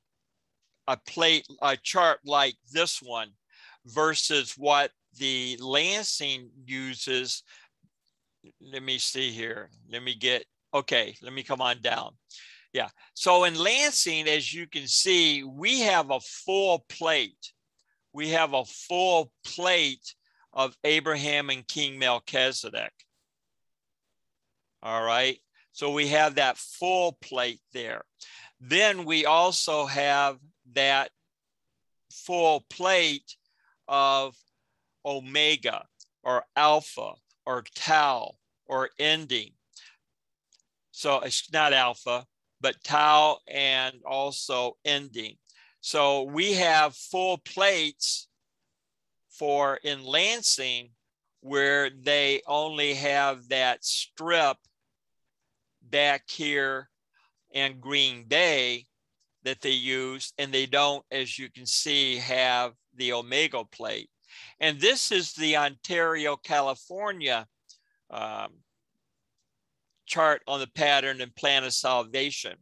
a plate a chart like this one versus what the lansing uses let me see here let me get okay let me come on down yeah so in lansing as you can see we have a full plate we have a full plate of Abraham and King Melchizedek. All right. So we have that full plate there. Then we also have that full plate of omega or alpha or tau or ending. So it's not alpha, but tau and also ending. So we have full plates for in Lansing where they only have that strip back here and Green Bay that they use, and they don't, as you can see, have the omega plate. And this is the Ontario, California um, chart on the pattern and plan of salvation.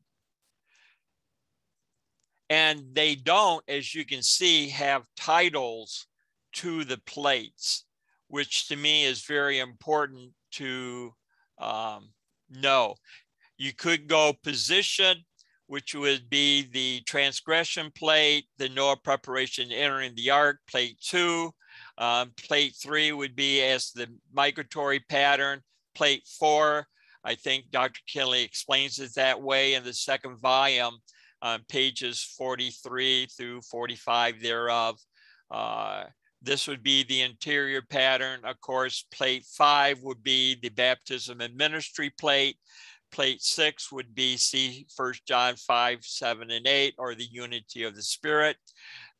And they don't, as you can see, have titles to the plates, which to me is very important to um, know. You could go position, which would be the transgression plate, the Noah preparation entering the ark, plate two. Um, plate three would be as the migratory pattern. Plate four, I think Dr. Kinley explains it that way in the second volume, um, pages 43 through 45 thereof. Uh, this would be the interior pattern. Of course, plate five would be the baptism and ministry plate. Plate six would be see First John 5, 7, and 8, or the unity of the Spirit.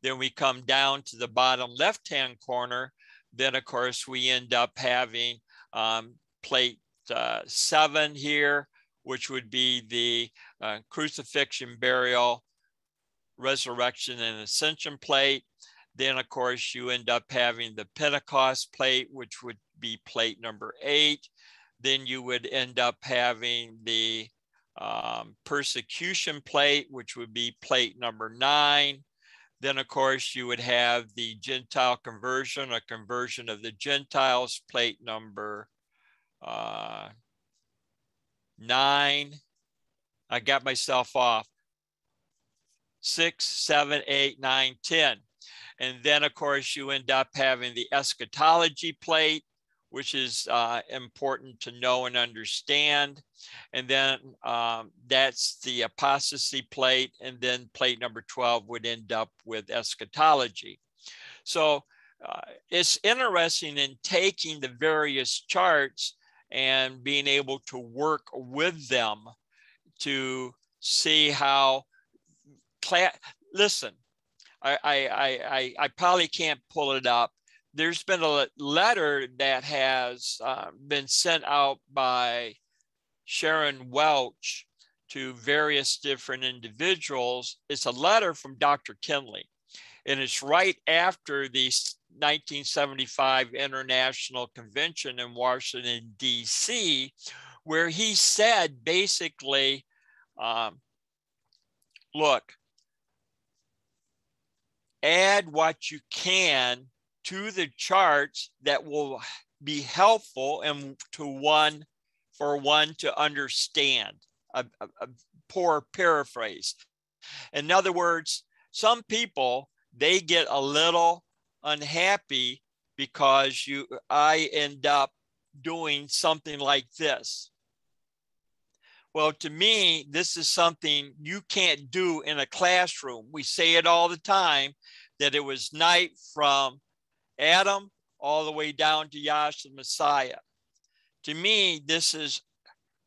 Then we come down to the bottom left-hand corner. Then, of course, we end up having um, plate uh, seven here, which would be the uh, crucifixion, burial, resurrection, and ascension plate. Then, of course, you end up having the Pentecost plate, which would be plate number eight. Then you would end up having the um, persecution plate, which would be plate number nine. Then, of course, you would have the Gentile conversion, a conversion of the Gentiles, plate number uh, nine. I got myself off. Six, seven, eight, nine, ten. And then, of course, you end up having the eschatology plate, which is uh, important to know and understand. And then um, that's the apostasy plate. And then plate number 12 would end up with eschatology. So uh, it's interesting in taking the various charts and being able to work with them to see how, listen, I, I, I, I probably can't pull it up. There's been a letter that has uh, been sent out by Sharon Welch to various different individuals. It's a letter from Dr. Kinley, and it's right after the 1975 International Convention in Washington, D.C., where he said basically, um, look, add what you can to the charts that will be helpful and to one for one to understand. A, a, a poor paraphrase. In other words some people they get a little unhappy because you i end up doing something like this. Well, to me, this is something you can't do in a classroom. We say it all the time that it was night from Adam all the way down to Yahshua Messiah. To me, this is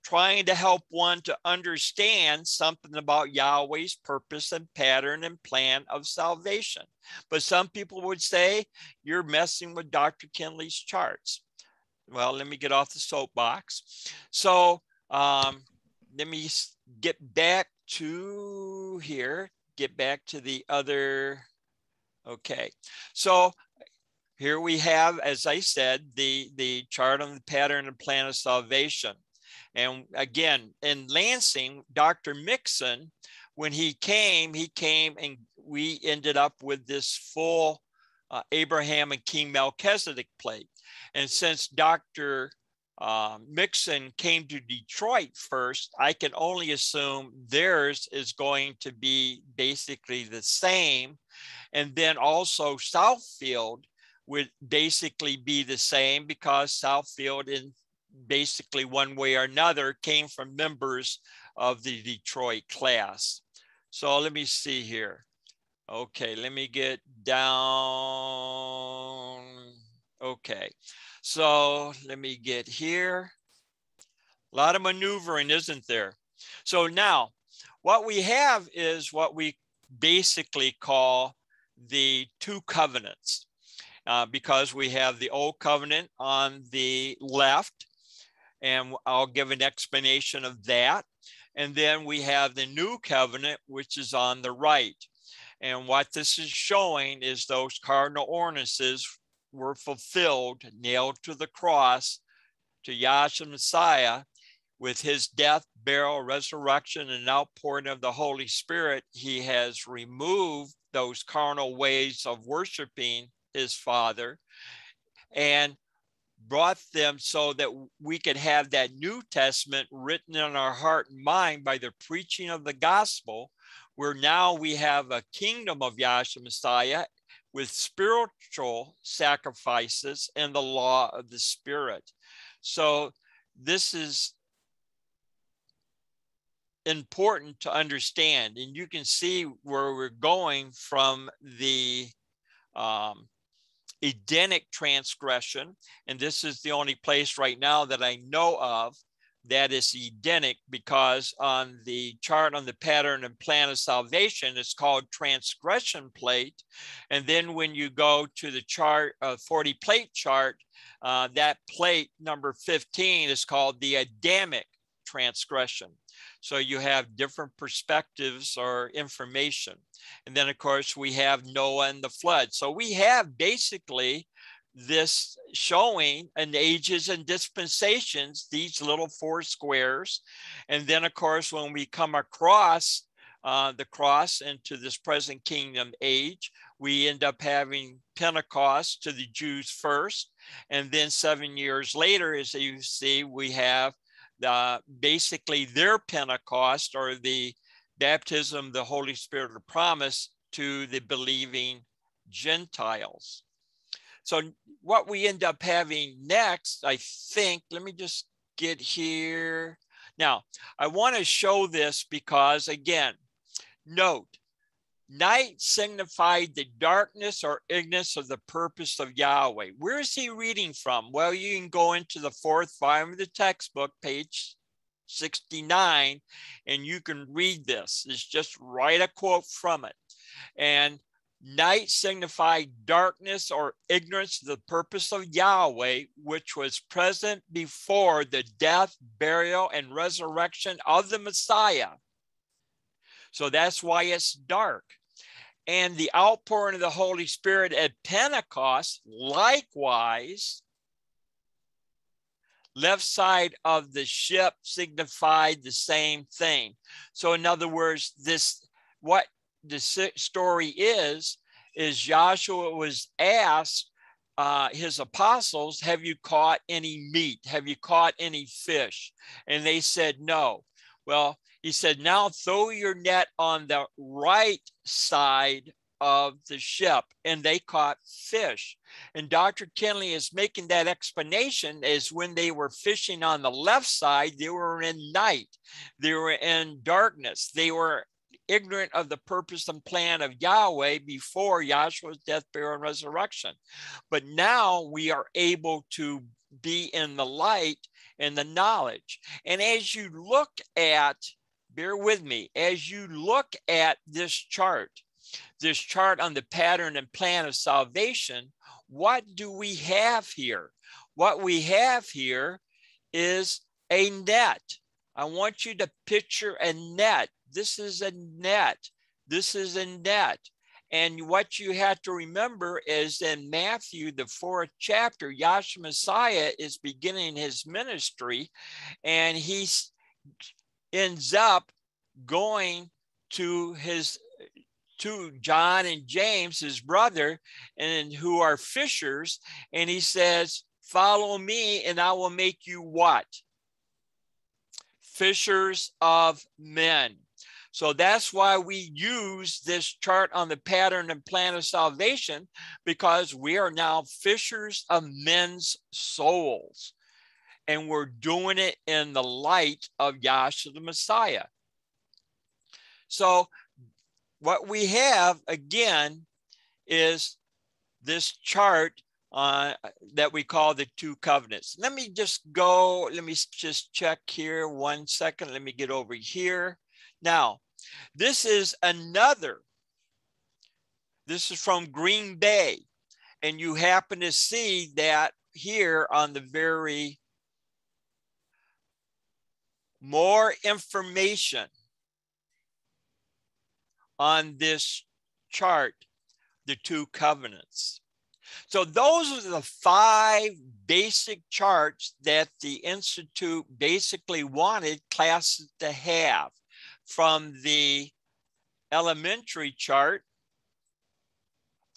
trying to help one to understand something about Yahweh's purpose and pattern and plan of salvation. But some people would say you're messing with Dr. Kinley's charts. Well, let me get off the soapbox. So, um, let me get back to here, get back to the other. Okay, so here we have, as I said, the, the chart on the pattern and plan of salvation. And again, in Lansing, Dr. Mixon, when he came, he came and we ended up with this full uh, Abraham and King Melchizedek plate. And since Dr um, Mixon came to Detroit first, I can only assume theirs is going to be basically the same. And then also Southfield would basically be the same because Southfield, in basically one way or another, came from members of the Detroit class. So let me see here. Okay, let me get down. Okay, so let me get here. A lot of maneuvering, isn't there? So now what we have is what we basically call the two covenants uh, because we have the old covenant on the left and I'll give an explanation of that. And then we have the new covenant, which is on the right. And what this is showing is those carnal ordinances were fulfilled, nailed to the cross to Yahshua Messiah with his death, burial, resurrection, and outpouring of the Holy Spirit. He has removed those carnal ways of worshiping his Father and brought them so that we could have that New Testament written in our heart and mind by the preaching of the gospel where now we have a kingdom of Yahshua Messiah with spiritual sacrifices and the law of the Spirit. So this is important to understand. And you can see where we're going from the um, Edenic transgression. And this is the only place right now that I know of that is Edenic because on the chart on the pattern and plan of salvation, it's called transgression plate. And then when you go to the chart, uh, 40 plate chart, uh, that plate number 15 is called the Adamic transgression. So you have different perspectives or information. And then, of course, we have Noah and the flood. So we have basically this showing an ages and dispensations, these little four squares. And then, of course, when we come across uh, the cross into this present kingdom age, we end up having Pentecost to the Jews first. And then seven years later, as you see, we have uh, basically their Pentecost or the baptism, the Holy Spirit of promise to the believing Gentiles. So what we end up having next, I think, let me just get here. Now, I want to show this because again, note, night signified the darkness or ignorance of the purpose of Yahweh. Where is he reading from? Well, you can go into the fourth volume of the textbook, page 69, and you can read this. It's just write a quote from it. And Night signified darkness or ignorance of the purpose of Yahweh, which was present before the death, burial, and resurrection of the Messiah. So that's why it's dark. And the outpouring of the Holy Spirit at Pentecost, likewise, left side of the ship signified the same thing. So, in other words, this what the story is, is Yahshua was asked uh, his apostles, Have you caught any meat? Have you caught any fish? And they said, No. Well, he said, Now throw your net on the right side of the ship. And they caught fish. And Dr. Kinley is making that explanation is when they were fishing on the left side, they were in night, they were in darkness, they were ignorant of the purpose and plan of Yahweh before Yahshua's death, burial, and resurrection. But now we are able to be in the light and the knowledge. And as you look at, bear with me, as you look at this chart, this chart on the pattern and plan of salvation, what do we have here? What we have here is a net. I want you to picture a net this is a net. This is a net. And what you have to remember is in Matthew, the fourth chapter, Yahshua Messiah is beginning his ministry and he ends up going to his to John and James, his brother, and who are fishers, and he says, Follow me, and I will make you what? Fishers of men. So that's why we use this chart on the pattern and plan of salvation because we are now fishers of men's souls. And we're doing it in the light of Yahshua the Messiah. So what we have again is this chart uh, that we call the two covenants. Let me just go, let me just check here one second. Let me get over here. Now, this is another, this is from Green Bay. And you happen to see that here on the very more information on this chart, the two covenants. So those are the five basic charts that the Institute basically wanted classes to have from the elementary chart.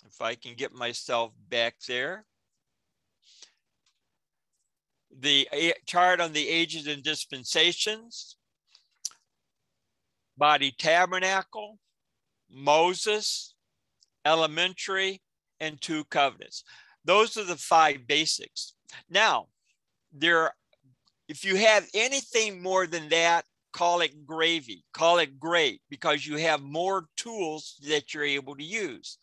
If I can get myself back there. The chart on the ages and dispensations, body tabernacle, Moses, elementary, and two covenants. Those are the five basics. Now, there, if you have anything more than that, call it gravy, call it great, because you have more tools that you're able to use.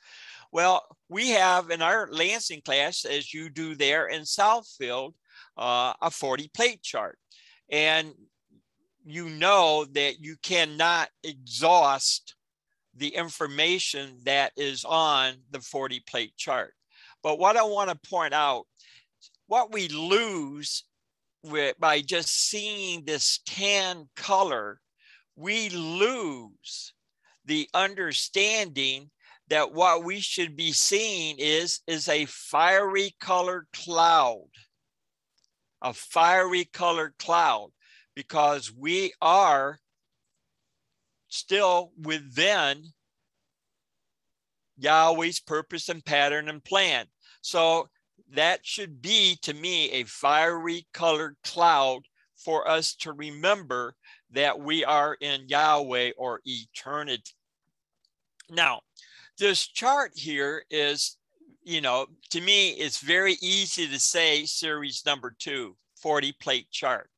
Well, we have in our Lansing class, as you do there in Southfield, uh, a 40 plate chart. And you know that you cannot exhaust the information that is on the 40 plate chart. But what I want to point out, what we lose with, by just seeing this tan color, we lose the understanding that what we should be seeing is, is a fiery colored cloud, a fiery colored cloud, because we are still within Yahweh's purpose and pattern and plan. So that should be to me a fiery colored cloud for us to remember that we are in Yahweh or eternity. Now, this chart here is, you know, to me, it's very easy to say series number two, 40 plate chart.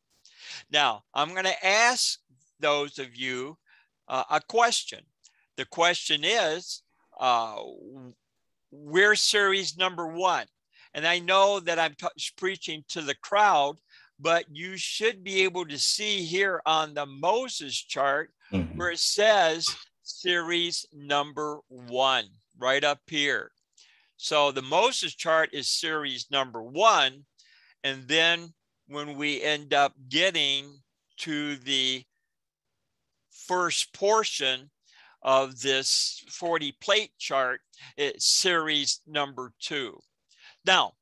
Now, I'm going to ask those of you uh, a question. The question is, uh, we're series number one. And I know that I'm preaching to the crowd, but you should be able to see here on the Moses chart mm-hmm. where it says series number one, right up here. So the Moses chart is series number one. And then when we end up getting to the first portion of this 40 plate chart, it's series number two. Now,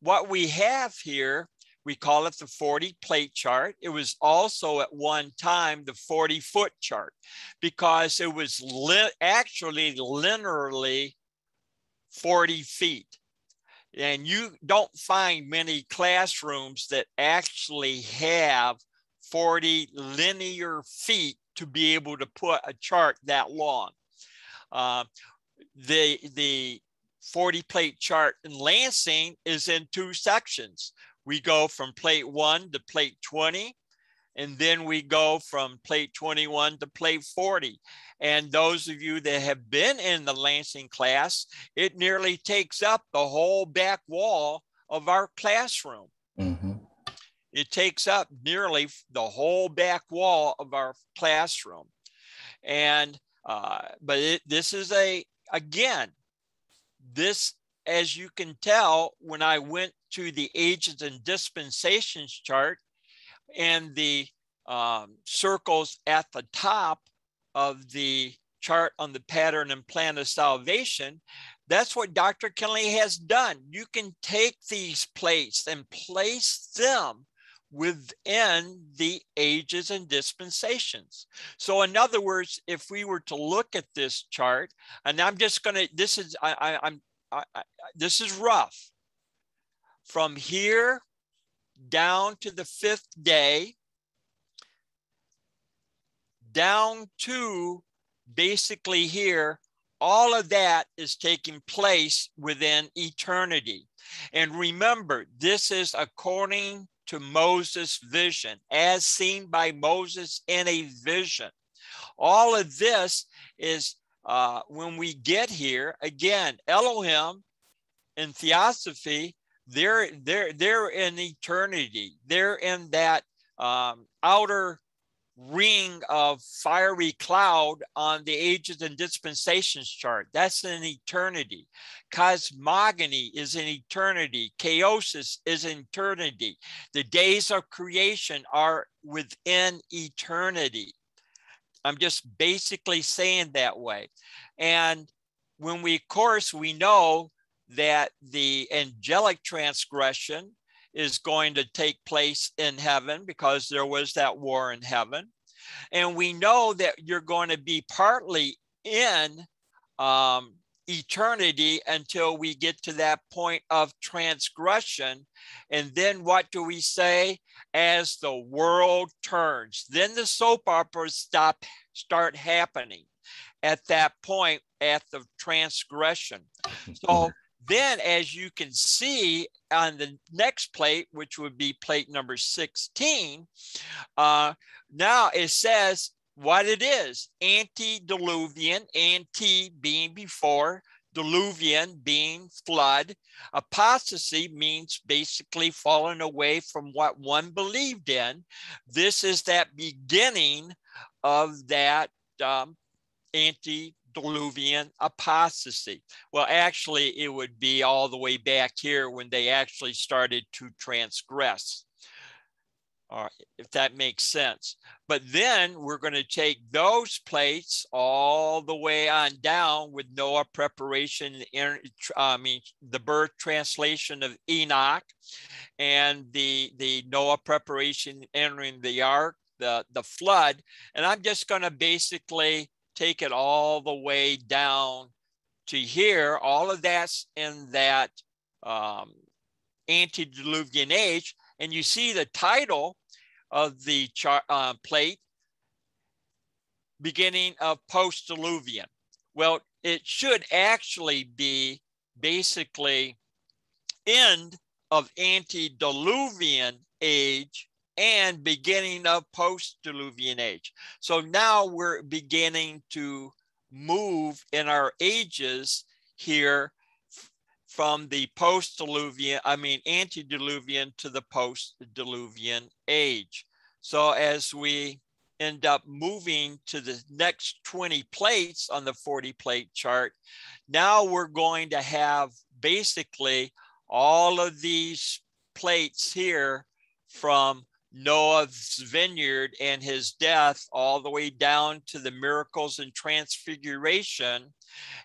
what we have here, we call it the 40 plate chart. It was also at one time the 40 foot chart because it was li actually linearly 40 feet. And you don't find many classrooms that actually have 40 linear feet to be able to put a chart that long. Uh, the, the 40 plate chart in Lansing is in two sections. We go from plate one to plate 20, and then we go from plate 21 to plate 40. And those of you that have been in the Lansing class, it nearly takes up the whole back wall of our classroom. Mm-hmm. It takes up nearly the whole back wall of our classroom. And, uh, but it, this is a, again, this, as you can tell, when I went to the ages and dispensations chart and the um, circles at the top of the chart on the pattern and plan of salvation, that's what Dr. Kinley has done. You can take these plates and place them within the ages and dispensations. So in other words, if we were to look at this chart, and I'm just going to, this is, I, I, I, this is rough. From here down to the fifth day, down to basically here, all of that is taking place within eternity. And remember, this is according to Moses' vision, as seen by Moses in a vision. All of this is uh, when we get here, again, Elohim in theosophy, they're they're they're in eternity. They're in that um, outer ring of fiery cloud on the ages and dispensations chart. That's an eternity. Cosmogony is an eternity. Chaosis is eternity. The days of creation are within eternity. I'm just basically saying that way. And when we, course, we know that the angelic transgression is going to take place in heaven because there was that war in heaven. And we know that you're going to be partly in um, eternity until we get to that point of transgression. And then what do we say? As the world turns, then the soap operas stop, start happening at that point at the transgression. So then, as you can see on the next plate, which would be plate number 16, uh, now it says what it is antediluvian, anti being before, diluvian being flood. Apostasy means basically falling away from what one believed in. This is that beginning of that um, antediluvian apostasy. Well, actually, it would be all the way back here when they actually started to transgress uh, if that makes sense. But then we're going to take those plates all the way on down with Noah preparation, I mean, the birth translation of Enoch and the, the Noah preparation entering the ark, the, the flood. And I'm just going to basically take it all the way down to here. All of that's in that um, antediluvian age. And you see the title of the chart, uh, plate, beginning of post-diluvian. Well, it should actually be basically end of antediluvian age and beginning of post-diluvian age. So now we're beginning to move in our ages here from the post-diluvian, I mean antediluvian to the post-diluvian age. So as we end up moving to the next 20 plates on the 40 plate chart, now we're going to have basically all of these plates here from Noah's vineyard and his death, all the way down to the miracles and transfiguration,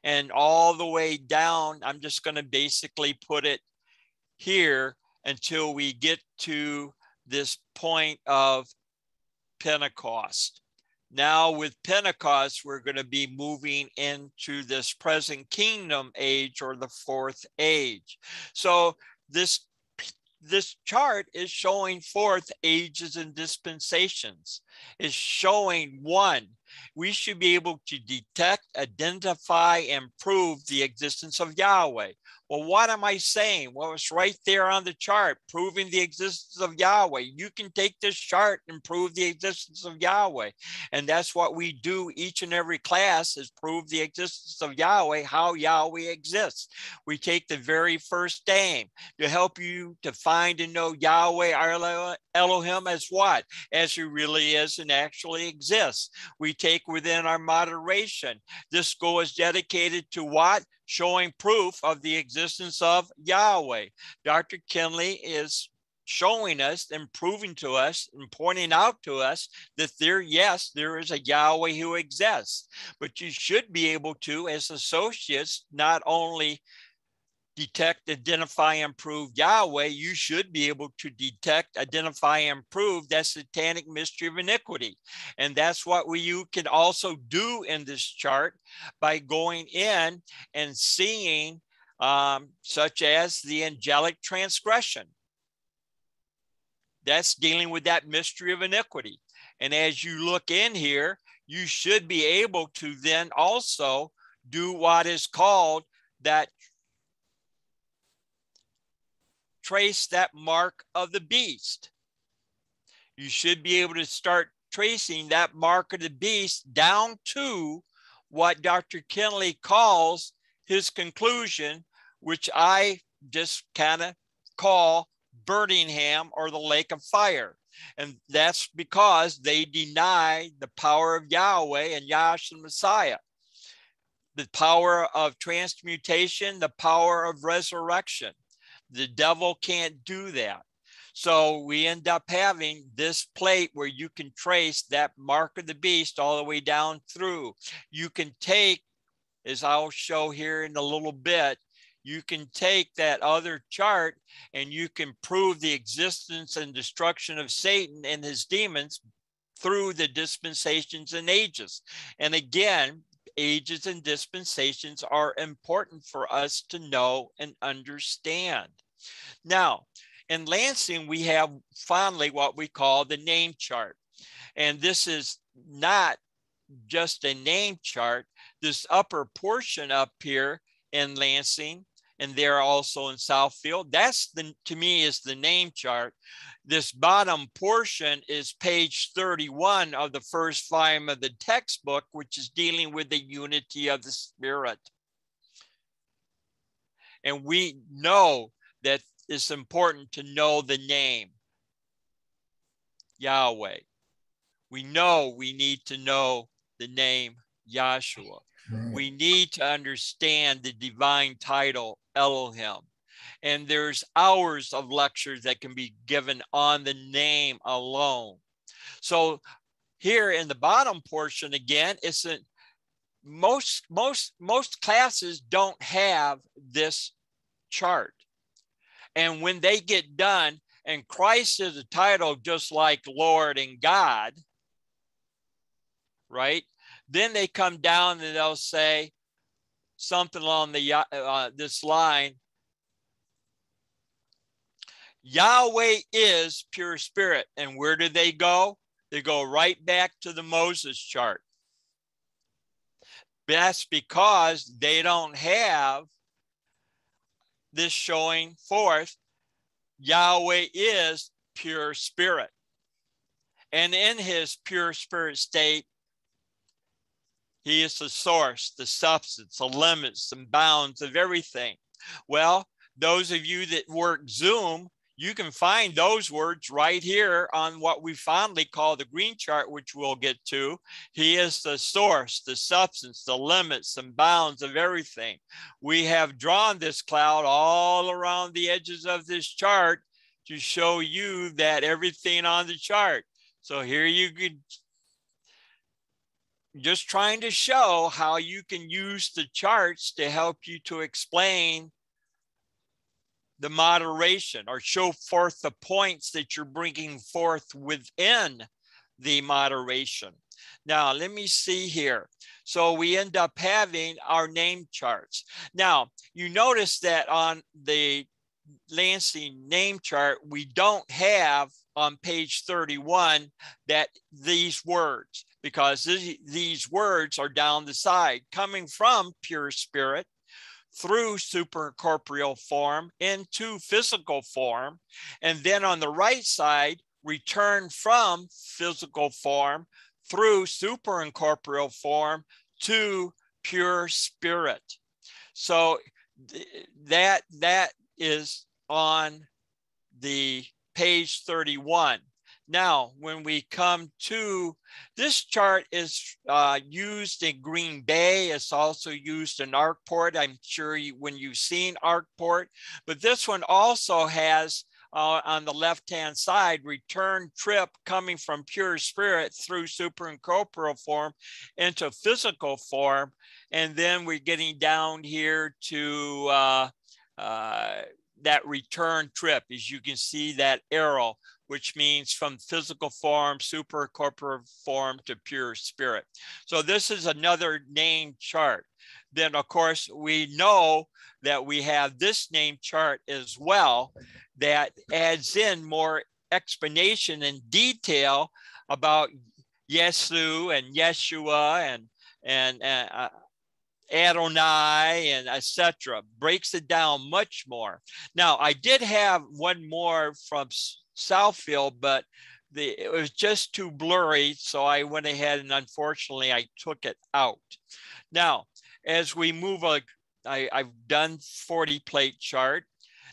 and all the way down. I'm just going to basically put it here until we get to this point of Pentecost. Now, with Pentecost, we're going to be moving into this present kingdom age or the fourth age. So, this this chart is showing forth ages and dispensations. Is showing one, we should be able to detect, identify, and prove the existence of Yahweh. Well, what am I saying? Well, it's right there on the chart, proving the existence of Yahweh. You can take this chart and prove the existence of Yahweh. And that's what we do each and every class is prove the existence of Yahweh, how Yahweh exists. We take the very first name to help you to find and know Yahweh, our Elohim as what? As he really is and actually exists. We take within our moderation. This school is dedicated to what? Showing proof of the existence of Yahweh. Dr. Kinley is showing us and proving to us and pointing out to us that there, yes, there is a Yahweh who exists. But you should be able to, as associates, not only detect, identify, and prove Yahweh, you should be able to detect, identify, and prove that satanic mystery of iniquity. And that's what we, you can also do in this chart by going in and seeing um, such as the angelic transgression. That's dealing with that mystery of iniquity. And as you look in here, you should be able to then also do what is called that trace that mark of the beast. You should be able to start tracing that mark of the beast down to what Dr. Kinley calls his conclusion, which I just kind of call Birmingham or the lake of fire. And that's because they deny the power of Yahweh and Yahshua Messiah, the power of transmutation, the power of resurrection. The devil can't do that. So we end up having this plate where you can trace that mark of the beast all the way down through. You can take, as I'll show here in a little bit, you can take that other chart and you can prove the existence and destruction of Satan and his demons through the dispensations and ages. And again, ages and dispensations are important for us to know and understand. Now, in Lansing, we have finally what we call the name chart. And this is not just a name chart. This upper portion up here in Lansing and there also in Southfield, that's the to me is the name chart. This bottom portion is page 31 of the first volume of the textbook, which is dealing with the unity of the spirit. And we know it's important to know the name Yahweh. We know we need to know the name Yahshua. We need to understand the divine title Elohim. And there's hours of lectures that can be given on the name alone. So here in the bottom portion again, it's a, most most most classes don't have this chart. And when they get done, and Christ is a title just like Lord and God, right? Then they come down and they'll say something along the uh, this line. Yahweh is pure spirit. And where do they go? They go right back to the Moses chart. That's because they don't have this showing forth Yahweh is pure spirit. And in his pure spirit state, he is the source, the substance, the limits and bounds of everything. Well, those of you that work Zoom, you can find those words right here on what we fondly call the green chart, which we'll get to. He is the source, the substance, the limits and bounds of everything. We have drawn this cloud all around the edges of this chart to show you that everything on the chart. So here you could just trying to show how you can use the charts to help you to explain the moderation or show forth the points that you're bringing forth within the moderation. Now, let me see here. So we end up having our name charts. Now, you notice that on the Lansing name chart, we don't have on page 31 that these words because these words are down the side coming from pure spirit through supercorporeal form into physical form and then on the right side return from physical form through superincorporeal form to pure spirit so that that is on the page 31. Now, when we come to this chart is uh, used in Green Bay. It's also used in Arkport. I'm sure you, when you've seen Arkport, but this one also has uh, on the left-hand side, return trip coming from pure spirit through superincorporeal form into physical form. And then we're getting down here to uh, uh, that return trip, as you can see that arrow, which means from physical form, super corporate form to pure spirit. So this is another name chart. Then of course, we know that we have this name chart as well that adds in more explanation and detail about Yesu and Yeshua and, and, uh, Adonai and etc. breaks it down much more. Now, I did have one more from Southfield, but the it was just too blurry. So I went ahead and unfortunately I took it out. Now, as we move, uh, I, I've done 40 plate chart.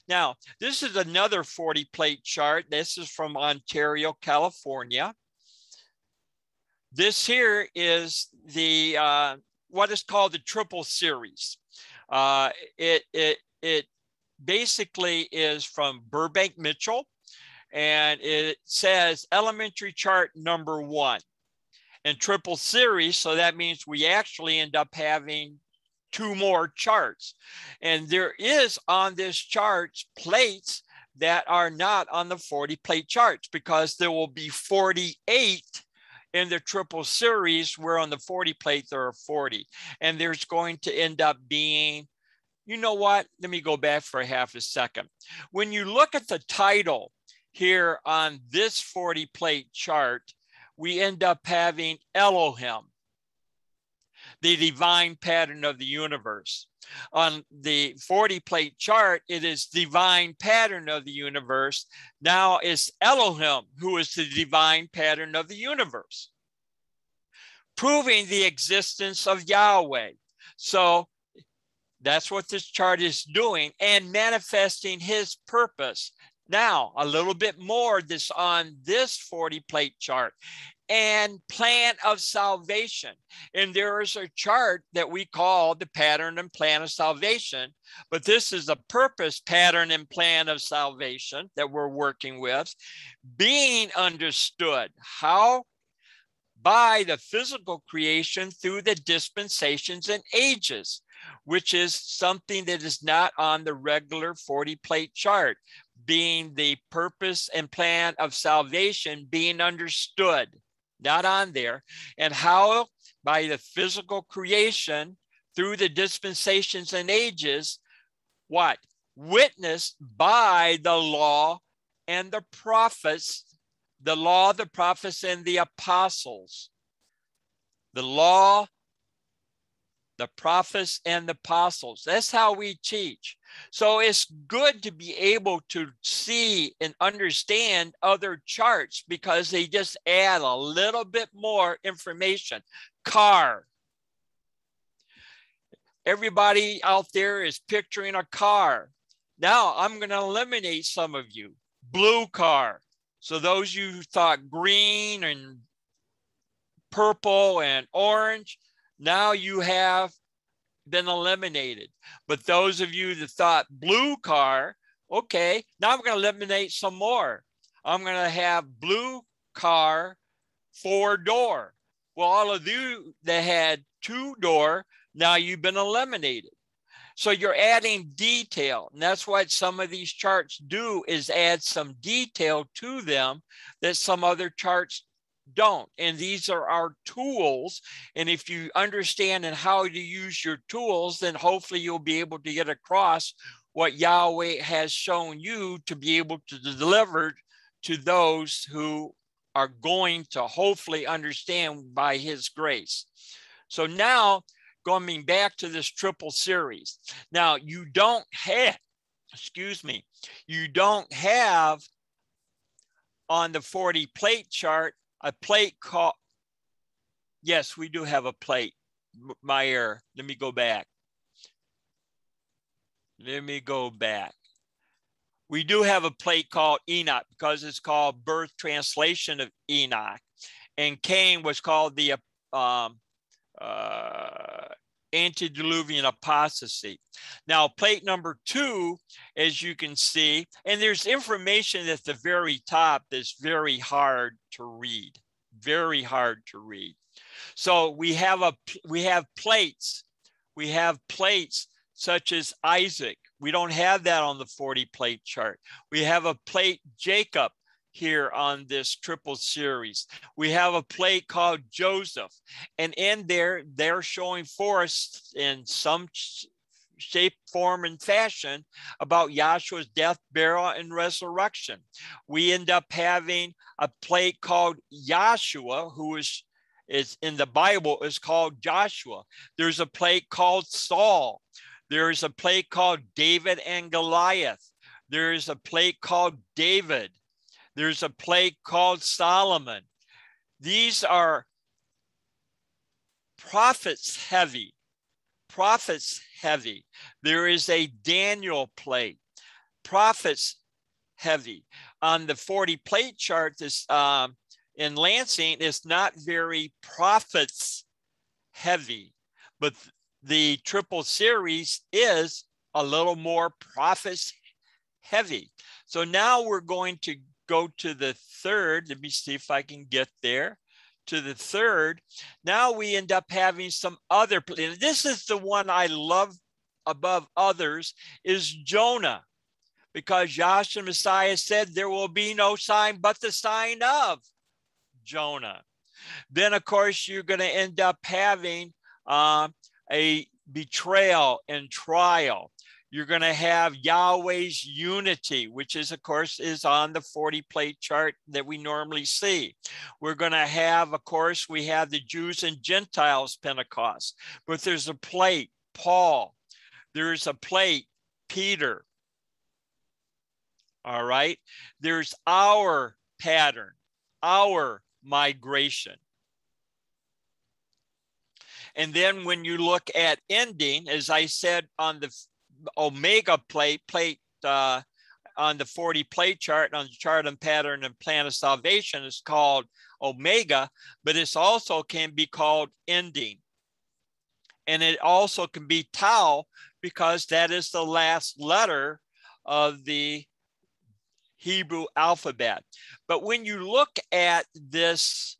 Now, this is another 40 plate chart. This is from Ontario, California. This here is the uh, what is called the triple series. Uh, it, it, it basically is from Burbank Mitchell and it says elementary chart number one and triple series. So that means we actually end up having two more charts. And there is on this chart plates that are not on the 40 plate charts because there will be 48 in the triple series where on the 40 plate there are 40 and there's going to end up being you know what let me go back for a half a second when you look at the title here on this 40 plate chart we end up having elohim the divine pattern of the universe on the 40 plate chart, it is divine pattern of the universe. Now it's Elohim, who is the divine pattern of the universe, proving the existence of Yahweh. So that's what this chart is doing and manifesting his purpose. Now, a little bit more this on this 40 plate chart and plan of salvation. And there is a chart that we call the pattern and plan of salvation, but this is a purpose pattern and plan of salvation that we're working with, being understood. How? By the physical creation through the dispensations and ages, which is something that is not on the regular 40 plate chart being the purpose and plan of salvation being understood not on there, and how by the physical creation through the dispensations and ages, what? Witnessed by the law and the prophets, the law, the prophets, and the apostles. The law, the prophets and the apostles. That's how we teach. So it's good to be able to see and understand other charts because they just add a little bit more information. Car. Everybody out there is picturing a car. Now I'm going to eliminate some of you. Blue car. So those you thought green and purple and orange, now you have been eliminated. But those of you that thought blue car, okay, now I'm going to eliminate some more. I'm going to have blue car, four door. Well, all of you that had two door, now you've been eliminated. So you're adding detail. And that's what some of these charts do is add some detail to them that some other charts don't. And these are our tools. And if you understand and how to use your tools, then hopefully you'll be able to get across what Yahweh has shown you to be able to deliver to those who are going to hopefully understand by his grace. So now going back to this triple series. Now you don't have, excuse me, you don't have on the 40 plate chart a plate called, yes, we do have a plate. My error. Let me go back. Let me go back. We do have a plate called Enoch because it's called birth translation of Enoch. And Cain was called the um, uh, antediluvian apostasy. Now, plate number two, as you can see, and there's information at the very top that's very hard to read, very hard to read. So we have a we have plates, we have plates such as Isaac. We don't have that on the 40 plate chart. We have a plate Jacob here on this triple series. We have a plate called Joseph, and in there, they're showing for us in some shape, form, and fashion about Yahshua's death, burial, and resurrection. We end up having a plate called Yahshua, who is is in the Bible is called Joshua. There's a plate called Saul. There's a plate called David and Goliath. There's a plate called David. There's a plate called Solomon. These are prophets heavy, prophets heavy. There is a Daniel plate, prophets heavy. On the 40 plate chart, this um, in Lansing is not very prophets heavy, but the triple series is a little more prophets heavy. So now we're going to go to the third. Let me see if I can get there to the third. Now we end up having some other. This is the one I love above others is Jonah, because Yahshua Messiah said there will be no sign but the sign of Jonah. Then, of course, you're going to end up having uh, a betrayal and trial. You're going to have Yahweh's unity, which is, of course, is on the 40 plate chart that we normally see. We're going to have, of course, we have the Jews and Gentiles Pentecost, but there's a plate, Paul. There's a plate, Peter. All right. There's our pattern, our migration. And then when you look at ending, as I said on the omega plate, plate uh, on the 40 plate chart on the chart and pattern and plan of salvation is called omega, but it also can be called ending. And it also can be tau because that is the last letter of the Hebrew alphabet. But when you look at this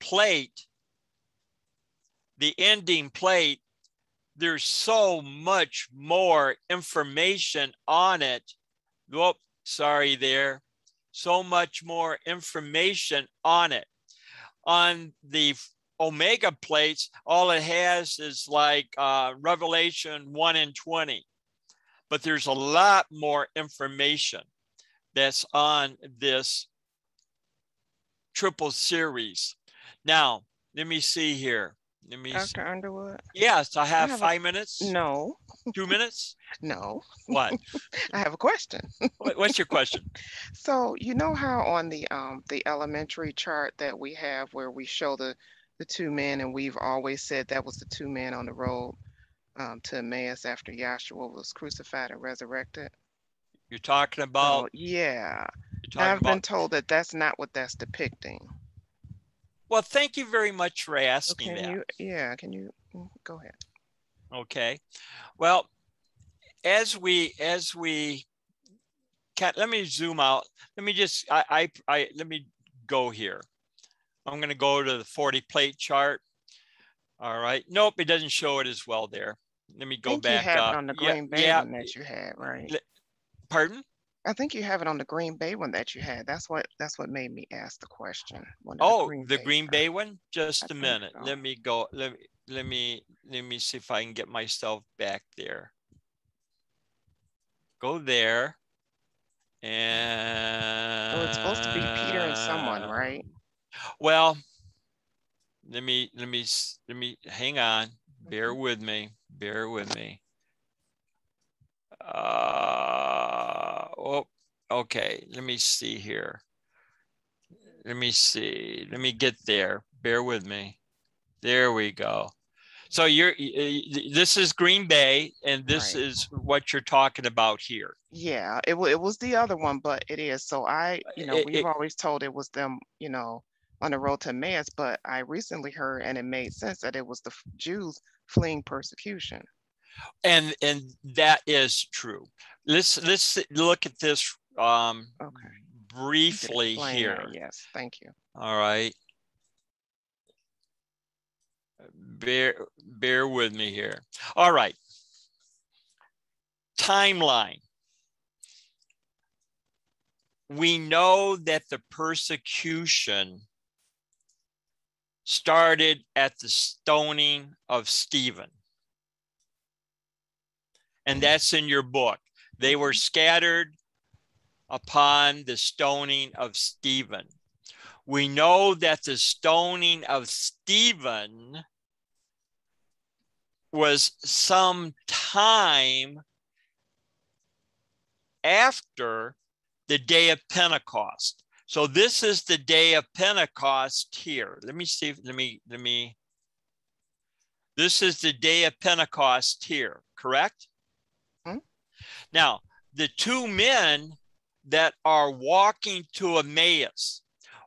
plate, the ending plate, there's so much more information on it. Whoop, sorry there. So much more information on it. On the Omega plates, all it has is like uh, Revelation 1 and 20. But there's a lot more information that's on this triple series. Now, let me see here. Let me Dr. see. Underwood? Yes, I have, I have a- five minutes. No, Two minutes. no. What? I have a question. What- What's your question? So you know how on the um the elementary chart that we have where we show the the two men and we've always said that was the two men on the road um, to Emmaus after Yahshua was crucified and resurrected. You're talking about. yeah, You're talking I've been told that that's not what that's depicting. Well, thank you very much for asking can that. you, yeah, can you mm, go ahead? Okay. Well, as we as we can let me zoom out. Let me just I I, I let me go here. I'm going to go to the 40 plate chart. All right. Nope, it doesn't show it as well there. Let me go you back it on the Yeah, Green Bay yeah. that you had, right? Pardon? I think you have it on the Green Bay one that you had. That's what that's what made me ask the question. one of Oh, the Bay Green. Bay one? Just I a minute. so. Let me go. Let me let me let me see if I can get myself back there. Go there. And So it's supposed to be Peter and someone, right? Well, let me let me let me hang on. Bear with me. Bear with me. Uh, oh, okay. Let me see here. Let me see. Let me get there. Bear with me. There we go. So you're this is Green Bay, and this Right. is what you're talking about here. Yeah, it was it was the other one, but it is. So I, you know, It- we've it- always told it was them, you know, on the road to Emmaus, but I recently heard and it made sense that it was the Jews fleeing persecution. and and that is true let's let's look at this um Okay. Briefly here that, Yes, thank you. all right bear bear with me here all right timeline we know that the persecution started at the stoning of Stephen. And that's in your book. They were scattered upon the stoning of Stephen. We know that the stoning of Stephen was some time after the day of Pentecost. So this is the day of Pentecost here. Let me see. Let me, let me. This is the day of Pentecost here, correct? Hmm? Now, the two men that are walking to Emmaus,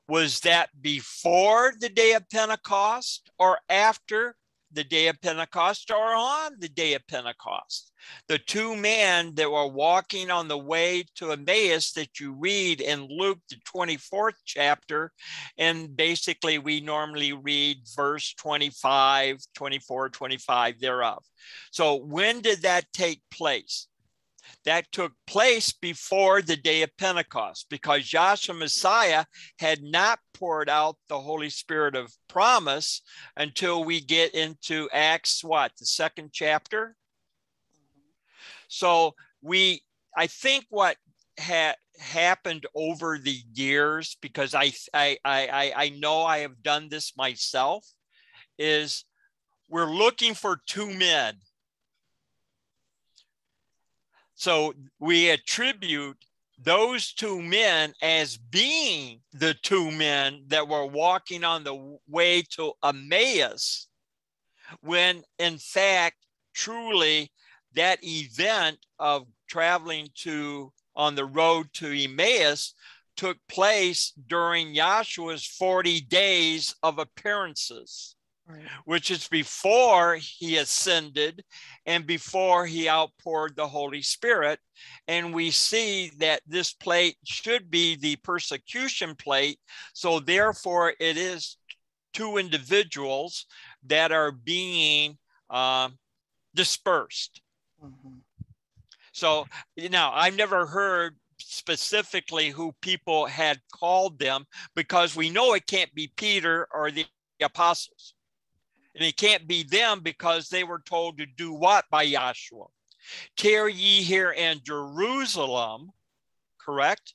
was that before the day of Pentecost or after the day of Pentecost or on the day of Pentecost. The two men that were walking on the way to Emmaus that you read in Luke, the 24th chapter, and basically we normally read verse 25, 24, 25 thereof. So when did that take place? That took place before the day of Pentecost because Yahshua Messiah had not poured out the Holy Spirit of promise until we get into Acts, what, the second chapter? So we, I think what had happened over the years, because I, I, I, I know I have done this myself, is we're looking for two men so we attribute those two men as being the two men that were walking on the way to Emmaus, when in fact, truly, that event of traveling to on the road to Emmaus took place during Yahshua's 40 days of appearances right. which is before he ascended and before he outpoured the Holy Spirit. And we see that this plate should be the persecution plate. So, therefore, it is two individuals that are being uh, dispersed. Mm-hmm. So, now I've never heard specifically who people had called them because we know it can't be Peter or the apostles. And it can't be them because they were told to do what by Yahshua? Tarry ye here in Jerusalem, correct?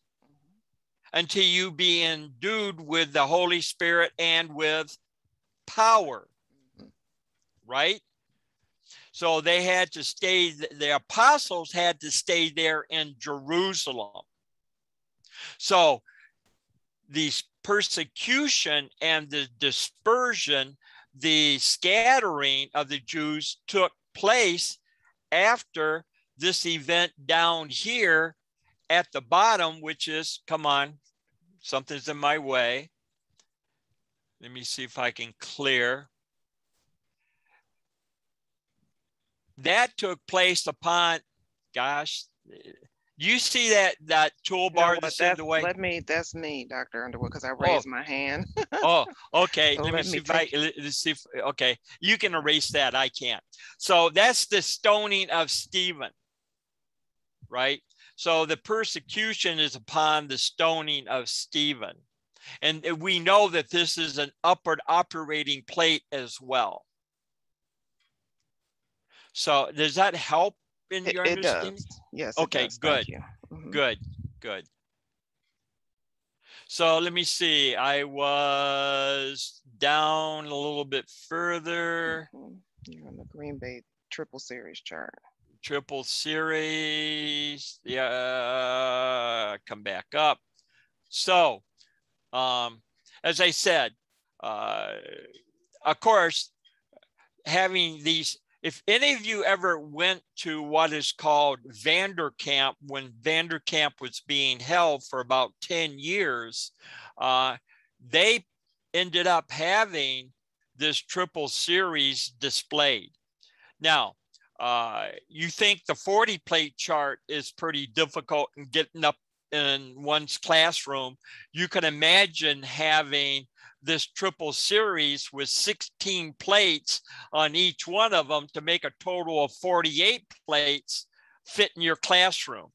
Until you be endued with the Holy Spirit and with power, right? So they had to stay, the apostles had to stay there in Jerusalem. So the persecution and the dispersion the scattering of the Jews took place after this event down here at the bottom, which is, come on, something's in my way. Let me see if I can clear. That took place upon, gosh, you see that that toolbar you know that's, that's in the way? Let me. That's me, Doctor Underwood, because I oh. raised oh. my hand. oh, okay. so let, let, me see if I. Let's see if okay. You can erase that. I can't. So that's the stoning of Stephen, right? So the persecution is upon the stoning of Stephen, and we know that this is an upward operating plate as well. So does that help in your it, understanding? Does. Yes. Okay, does. good. Mm-hmm. Good, good. So let me see. I was down a little bit further. Mm-hmm. You're on the Green Bay triple series chart. Triple series. Yeah, come back up. So, um, as I said, uh, of course, having these if any of you ever went to what is called Vanderkamp when Vanderkamp was being held for about 10 years, uh, they ended up having this triple series displayed. Now, uh, you think the 40 plate chart is pretty difficult in getting up in one's classroom. You can imagine having this triple series with 16 plates on each one of them to make a total of 48 plates fit in your classroom.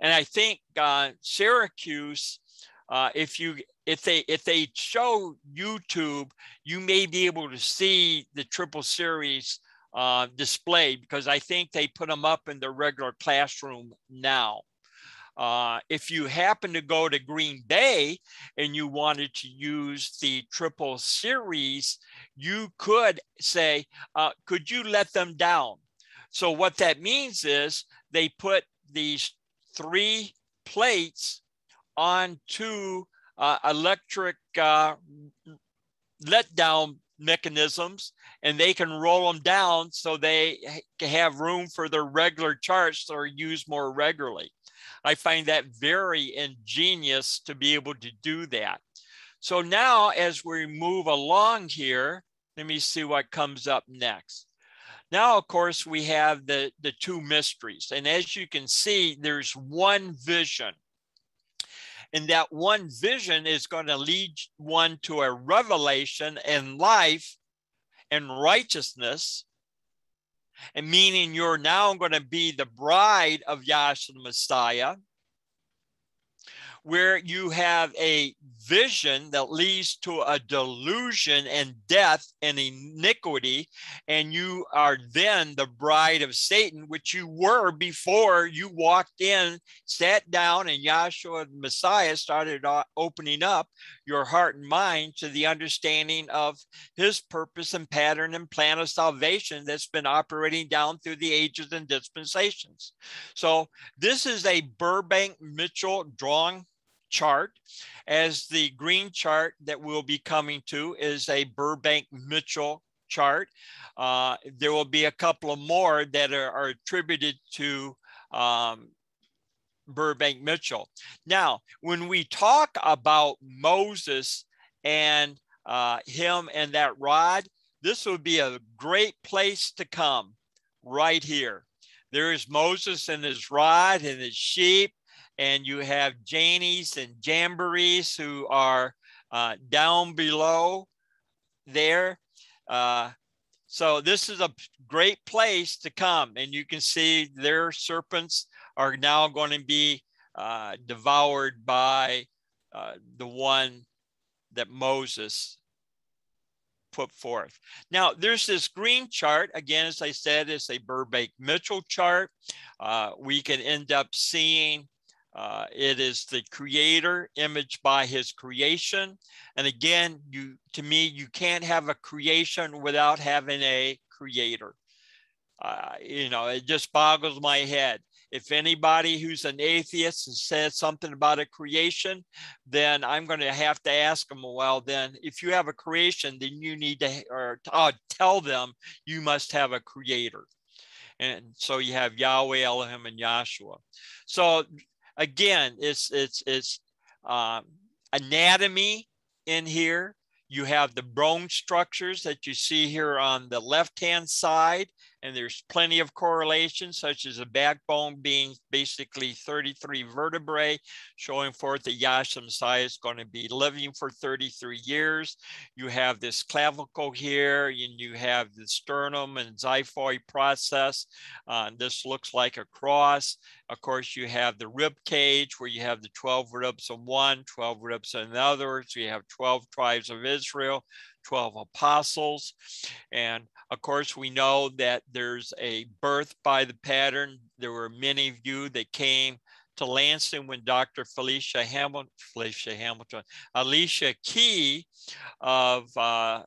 And I think uh, Syracuse, uh, if you if they if they show YouTube, you may be able to see the triple series uh, displayed because I think they put them up in the regular classroom now. Uh, if you happen to go to Green Bay and you wanted to use the triple series, you could say, uh, could you let them down? So what that means is they put these three plates onto uh, electric uh, let down mechanisms and they can roll them down so they have room for their regular charts that are used more regularly. I find that very ingenious to be able to do that. So now as we move along here, let me see what comes up next. Now, of course, we have the, the two mysteries. And as you can see, there's one vision. And that one vision is going to lead one to a revelation in life and righteousness. And meaning you're now going to be the bride of Yahshua the Messiah where you have a vision that leads to a delusion and death and iniquity, and you are then the bride of Satan, which you were before you walked in, sat down, and Yahshua the Messiah started opening up your heart and mind to the understanding of his purpose and pattern and plan of salvation that's been operating down through the ages and dispensations. So, this is a Burbank Mitchell drawing chart as the green chart that we'll be coming to is a Burbank Mitchell chart. Uh, there will be a couple of more that are, are attributed to um, Burbank Mitchell. Now, when we talk about Moses and uh, him and that rod, this would be a great place to come right here. There is Moses and his rod and his sheep and you have Jannes and Jambres who are uh, down below there. Uh, so this is a great place to come, and you can see their serpents are now going to be uh, devoured by uh, the one that Moses put forth. Now, there's this green chart. Again, as I said, it's a Burbank Mitchell chart. Uh, we can end up seeing uh, it is the creator image by his creation. And again, you to me, you can't have a creation without having a creator. Uh, you know, it just boggles my head. If anybody who's an atheist has said something about a creation, then I'm going to have to ask them, well, then if you have a creation, then you need to or uh, tell them you must have a creator. And so you have Yahweh, Elohim, and Yahshua. So again, it's it's it's um, anatomy in here. You have the bone structures that you see here on the left-hand side, and there's plenty of correlation, such as the backbone being basically 33 vertebrae, showing forth that Yahshua Messiah is going to be living for 33 years. You have this clavicle here, and you have the sternum and xiphoid process. Uh, this looks like a cross. Of course, you have the rib cage where you have the 12 ribs of one, 12 ribs of another. So you have 12 tribes of Israel, 12 apostles. And of course, we know that there's a birth by the pattern. There were many of you that came to Lansing when Dr. Felicia Hamilton, Felicia Hamilton, Alicia Key of uh,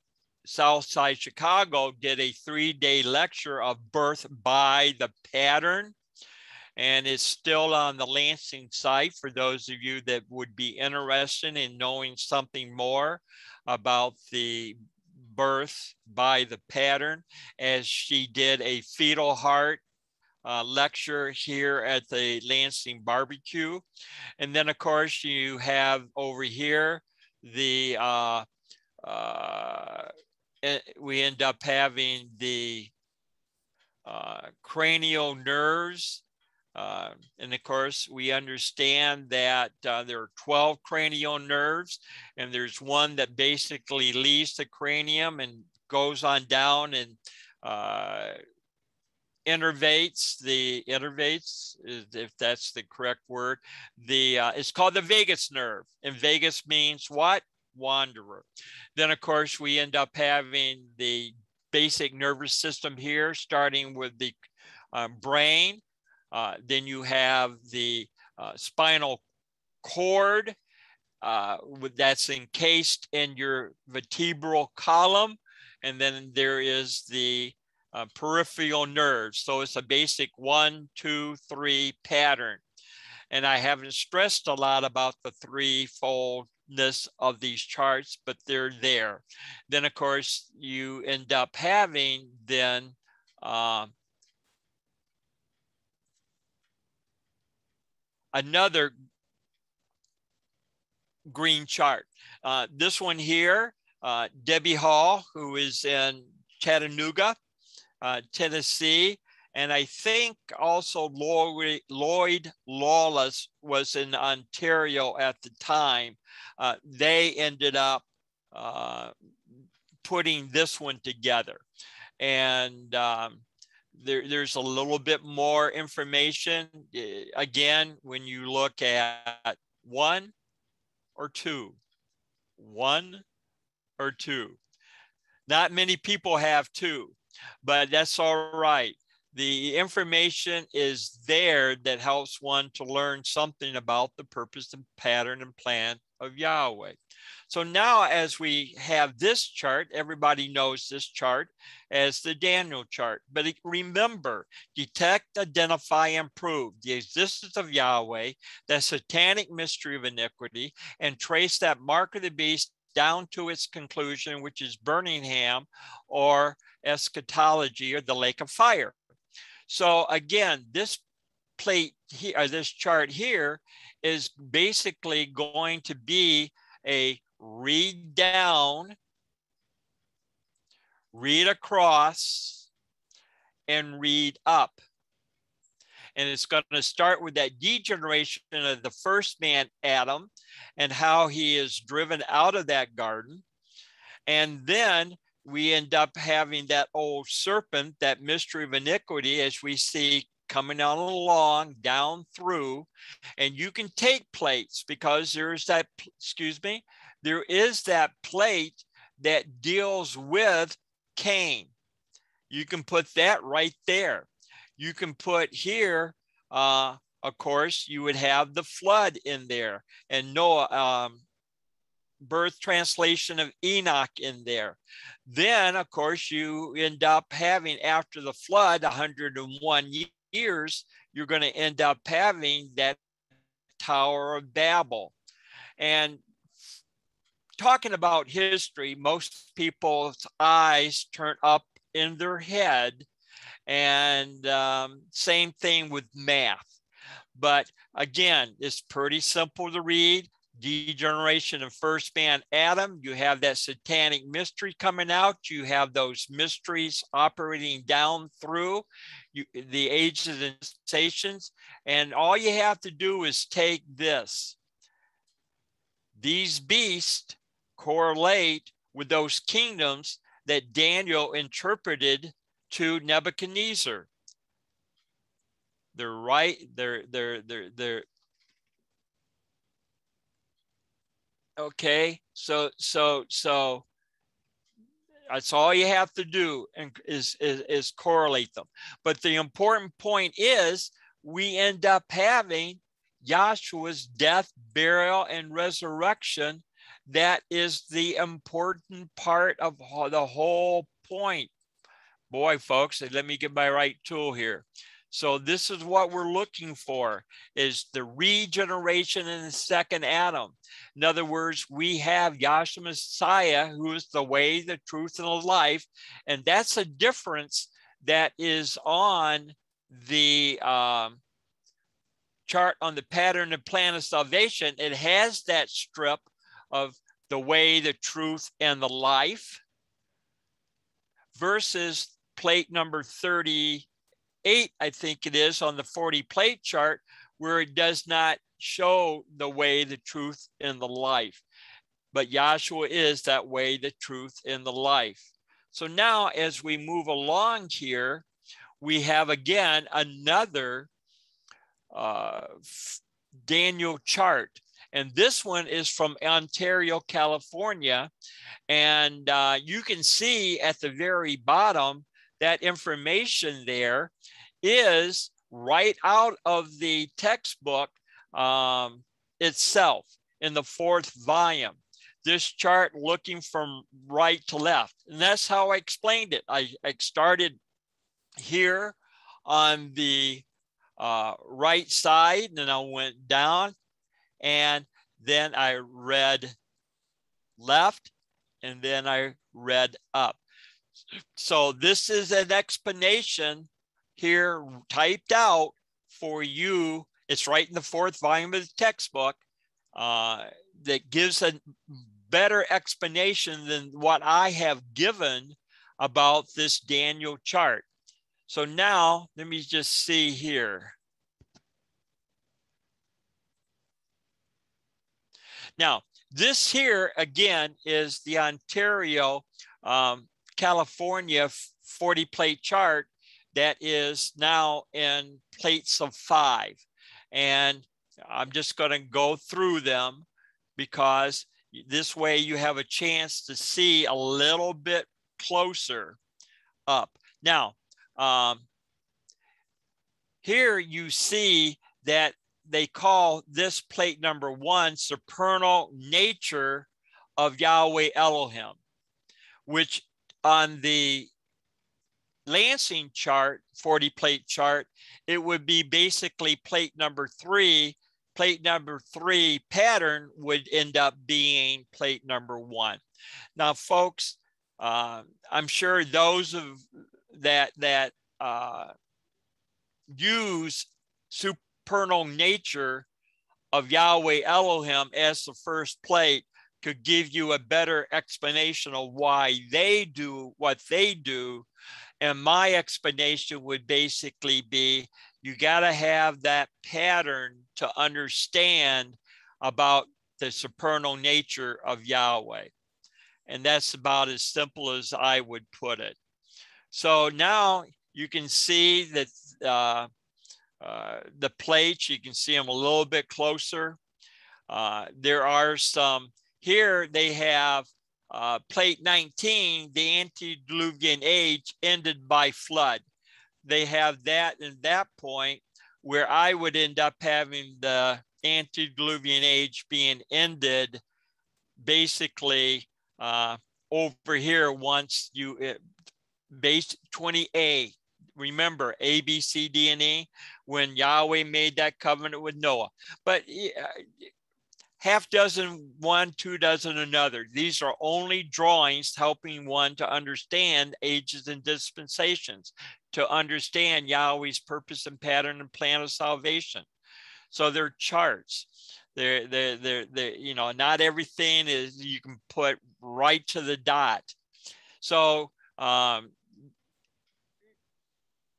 Southside Chicago did a three-day lecture of birth by the pattern. And it's still on the Lansing site for those of you that would be interested in knowing something more about the birth by the pattern as she did a fetal heart uh, lecture here at the Lansing barbecue. And then of course you have over here the, uh, uh, eh, we end up having the uh, cranial nerves uh, and of course, we understand that uh, there are 12 cranial nerves, and there's one that basically leaves the cranium and goes on down and uh, innervates the innervates, if that's the correct word. The uh, it's called the vagus nerve, and vagus means what? Wanderer. Then, of course, we end up having the basic nervous system here, starting with the um, brain uh, then you have the uh, spinal cord uh, that's encased in your vertebral column. And then there is the uh, peripheral nerves. So it's a basic one, two, three pattern. And I haven't stressed a lot about the threefoldness of these charts, but they're there. Then, of course, you end up having then another green chart. Uh, this one here, uh, Debbie Hall, who is in Chattanooga, uh, Tennessee, and I think also Lloyd, Lloyd Lawless was in Ontario at the time. Uh, they ended up uh, putting this one together. And um, there, there's a little bit more information. Eh, again, when you look at one or two, one or two. Not many people have two, but that's all right the information is there that helps one to learn something about the purpose and pattern and plan of Yahweh. So now as we have this chart, everybody knows this chart as the Daniel chart. But remember, detect, identify, and prove the existence of Yahweh, the satanic mystery of iniquity, and trace that mark of the beast down to its conclusion, which is Birmingham or eschatology or the lake of fire. So again, this plate here, or uh, this chart here is basically going to be a read down, read across, and read up. And it's going to start with that degeneration of the first man, Adam, and how he is driven out of that garden. And then we end up having that old serpent, that mystery of iniquity, as we see coming on along down through. And you can take plates because there's that, excuse me, there is that plate that deals with Cain. You can put that right there. You can put here, uh, of course, you would have the flood in there and Noah, um, birth translation of Enoch in there. Then, of course, you end up having after the flood, 101 years, you're going to end up having that Tower of Babel. And talking about history, most people's eyes turn up in their head. And um, same thing with math. But again, it's pretty simple to read degeneration of first man Adam. You have that satanic mystery coming out. You have those mysteries operating down through you, the ages and stations. And all you have to do is take this. These beasts correlate with those kingdoms that Daniel interpreted to Nebuchadnezzar. They're right, they're they're they're they're Okay, so so so that's all you have to do and is, is, is correlate them. But the important point is we end up having Yahshua's death, burial, and resurrection. That is the important part of the whole point. Boy, folks, let me get my right tool here. So this is what we're looking for is the regeneration in the second Adam. In other words, we have Yahshua Messiah, who is the way, the truth, and the life. And that's a difference that is on the um, chart on the pattern and plan of salvation. It has that strip of the way, the truth, and the life versus plate number 30 eight, I think it is, on the 40 plate chart, where it does not show the way, the truth, and the life. But Yahshua is that way, the truth, and the life. So now, as we move along here, we have again another uh, Daniel chart. And this one is from Ontario, California. And uh, you can see at the very bottom that information there is right out of the textbook um, itself in the fourth volume. This chart looking from right to left. And that's how I explained it. I, I started here on the uh, right side, and then I went down, and then I read left, and then I read up. So this is an explanation here typed out for you. It's right in the fourth volume of the textbook uh, that gives a better explanation than what I have given about this Daniel chart. So now let me just see here. Now, this here again is the Ontario, um, California 40 plate chart that is now in plates of five. And I'm just going to go through them because this way you have a chance to see a little bit closer up. Now, um, here you see that they call this plate number one supernal nature of Yahweh Elohim, which on the Lansing chart, 40 plate chart, it would be basically plate number three. Plate number three pattern would end up being plate number one. Now, folks, uh, I'm sure those of that that uh, use supernal nature of Yahweh Elohim as the first plate could give you a better explanation of why they do what they do. And my explanation would basically be you got to have that pattern to understand about the supernal nature of Yahweh. And that's about as simple as I would put it. So now you can see that uh, uh, the plates, you can see them a little bit closer. Uh, there are some, here they have uh, plate 19, the antediluvian age ended by flood. They have that in that point where I would end up having the antediluvian age being ended basically uh, over here once you it, base 20a remember A, B, C, D, and E when Yahweh made that covenant with Noah. But half dozen one, two dozen another. These are only drawings helping one to understand ages and dispensations, to understand Yahweh's purpose and pattern and plan of salvation. So they're charts. They're, they're, they're, they're, you know, not everything is you can put right to the dot. So um,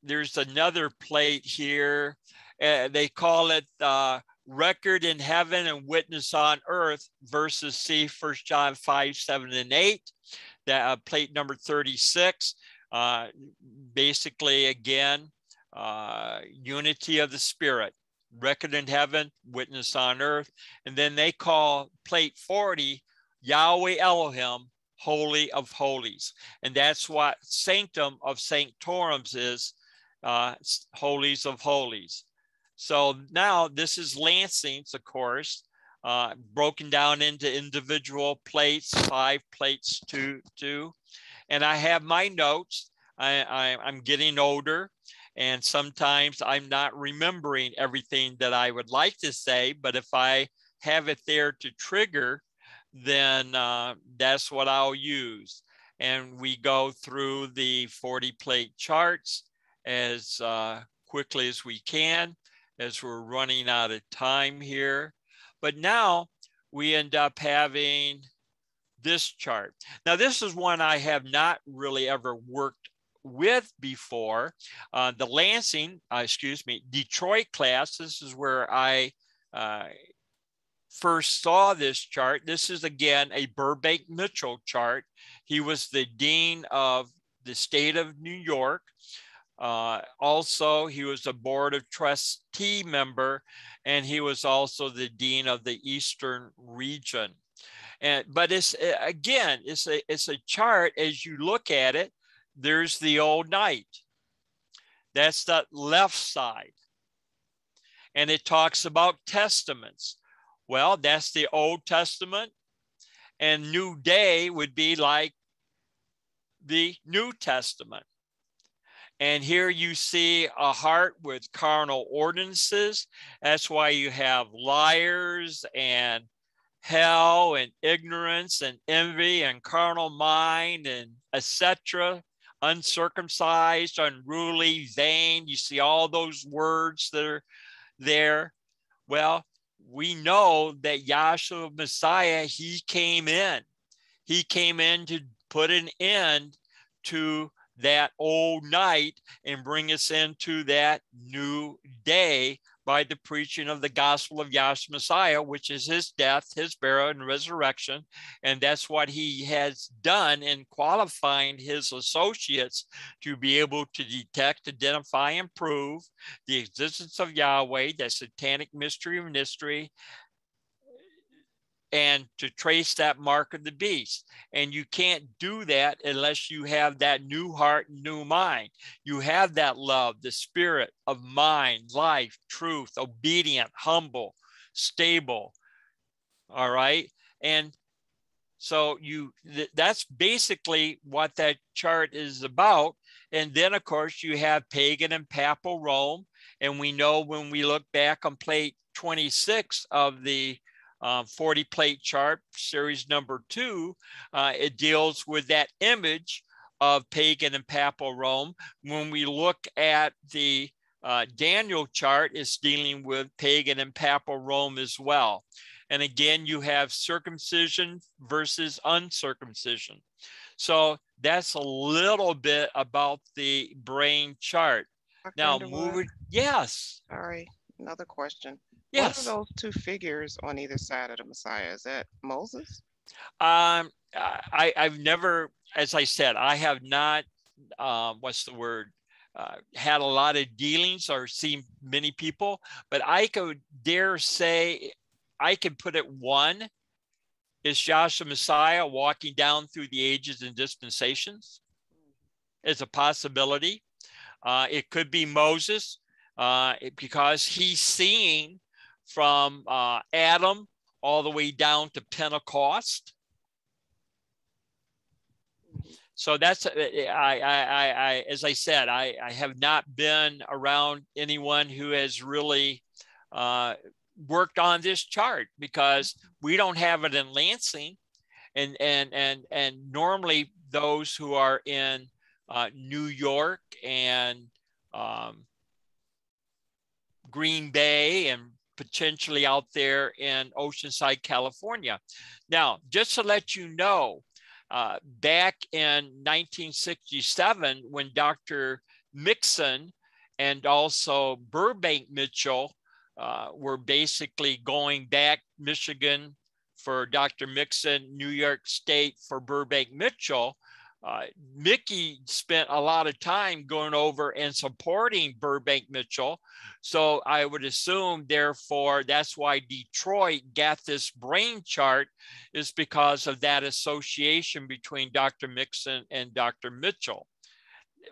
there's another plate here. Uh, they call it uh, record in heaven and witness on earth versus see First John 5, 7, and 8. That uh, plate number 36. Uh, basically, again, uh, unity of the spirit, record in heaven, witness on earth. And then they call plate 40 Yahweh Elohim, Holy of Holies. And that's what Sanctum of Sanctorums is uh, holies of holies. So now this is Lansing's, of course, uh, broken down into individual plates, five plates, two, two. And I have my notes. I, I, I'm getting older and sometimes I'm not remembering everything that I would like to say, but if I have it there to trigger, then uh, that's what I'll use. And we go through the 40 plate charts as uh, quickly as we can as we're running out of time here. But now we end up having this chart. Now, this is one I have not really ever worked with before. Uh, the Lansing, uh, excuse me, Detroit class, this is where I uh, first saw this chart. This is again a Burbank Mitchell chart. He was the dean of the state of New York. Uh, also, he was a board of trustee member, and he was also the dean of the Eastern region. And but it's again, it's a it's a chart as you look at it. There's the old night. That's the left side, and it talks about testaments. Well, that's the Old Testament, and New Day would be like the New Testament. And here you see a heart with carnal ordinances. That's why you have liars and hell and ignorance and envy and carnal mind and etc uncircumcised unruly vain you see all those words that are there well we know that Yahshua Messiah, he came in. He came in to put an end to that old night and bring us into that new day by the preaching of the gospel of Yahshua Messiah, which is his death, his burial, and resurrection. And that's what he has done in qualifying his associates to be able to detect, identify, and prove the existence of Yahweh, that satanic mystery of mystery, and to trace that mark of the beast. And you can't do that unless you have that new heart and new mind. You have that love, the spirit of mind, life, truth, obedient, humble, stable. All right. And so you th- that's basically what that chart is about. And then of course you have pagan and papal Rome. And we know when we look back on plate 26 of the um, 40 plate chart, series number two, uh, it deals with that image of pagan and papal Rome. When we look at the uh, Daniel chart, it's dealing with pagan and papal Rome as well. And again, you have circumcision versus uncircumcision. So that's a little bit about the brain chart. Dr. Now, moving, yes, Sorry, another question. Yes. What are those two figures on either side of the Messiah? Is that Moses? Um, I, I've never, as I said, I have not, um, what's the word, uh, had a lot of dealings or seen many people, but I could dare say, I could put it one is Yahshua Messiah walking down through the ages and dispensations. It's a possibility. Uh, it could be Moses uh, because he's seeing from uh, Adam all the way down to Pentecost. So that's I, I, I, I as I said, I, I have not been around anyone who has really uh, worked on this chart because we don't have it in Lansing, and and and and normally those who are in uh, New York and um, Green Bay and potentially out there in Oceanside, California. Now, just to let you know, uh, back in 1967, when Dr. Mixon and also Burbank Mitchell uh, were basically going back Michigan for Dr. Mixon, New York State for Burbank Mitchell, uh, Mickey spent a lot of time going over and supporting Burbank Mitchell. So I would assume, therefore, that's why Detroit got this brain chart, is because of that association between Dr. Mixon and Dr. Mitchell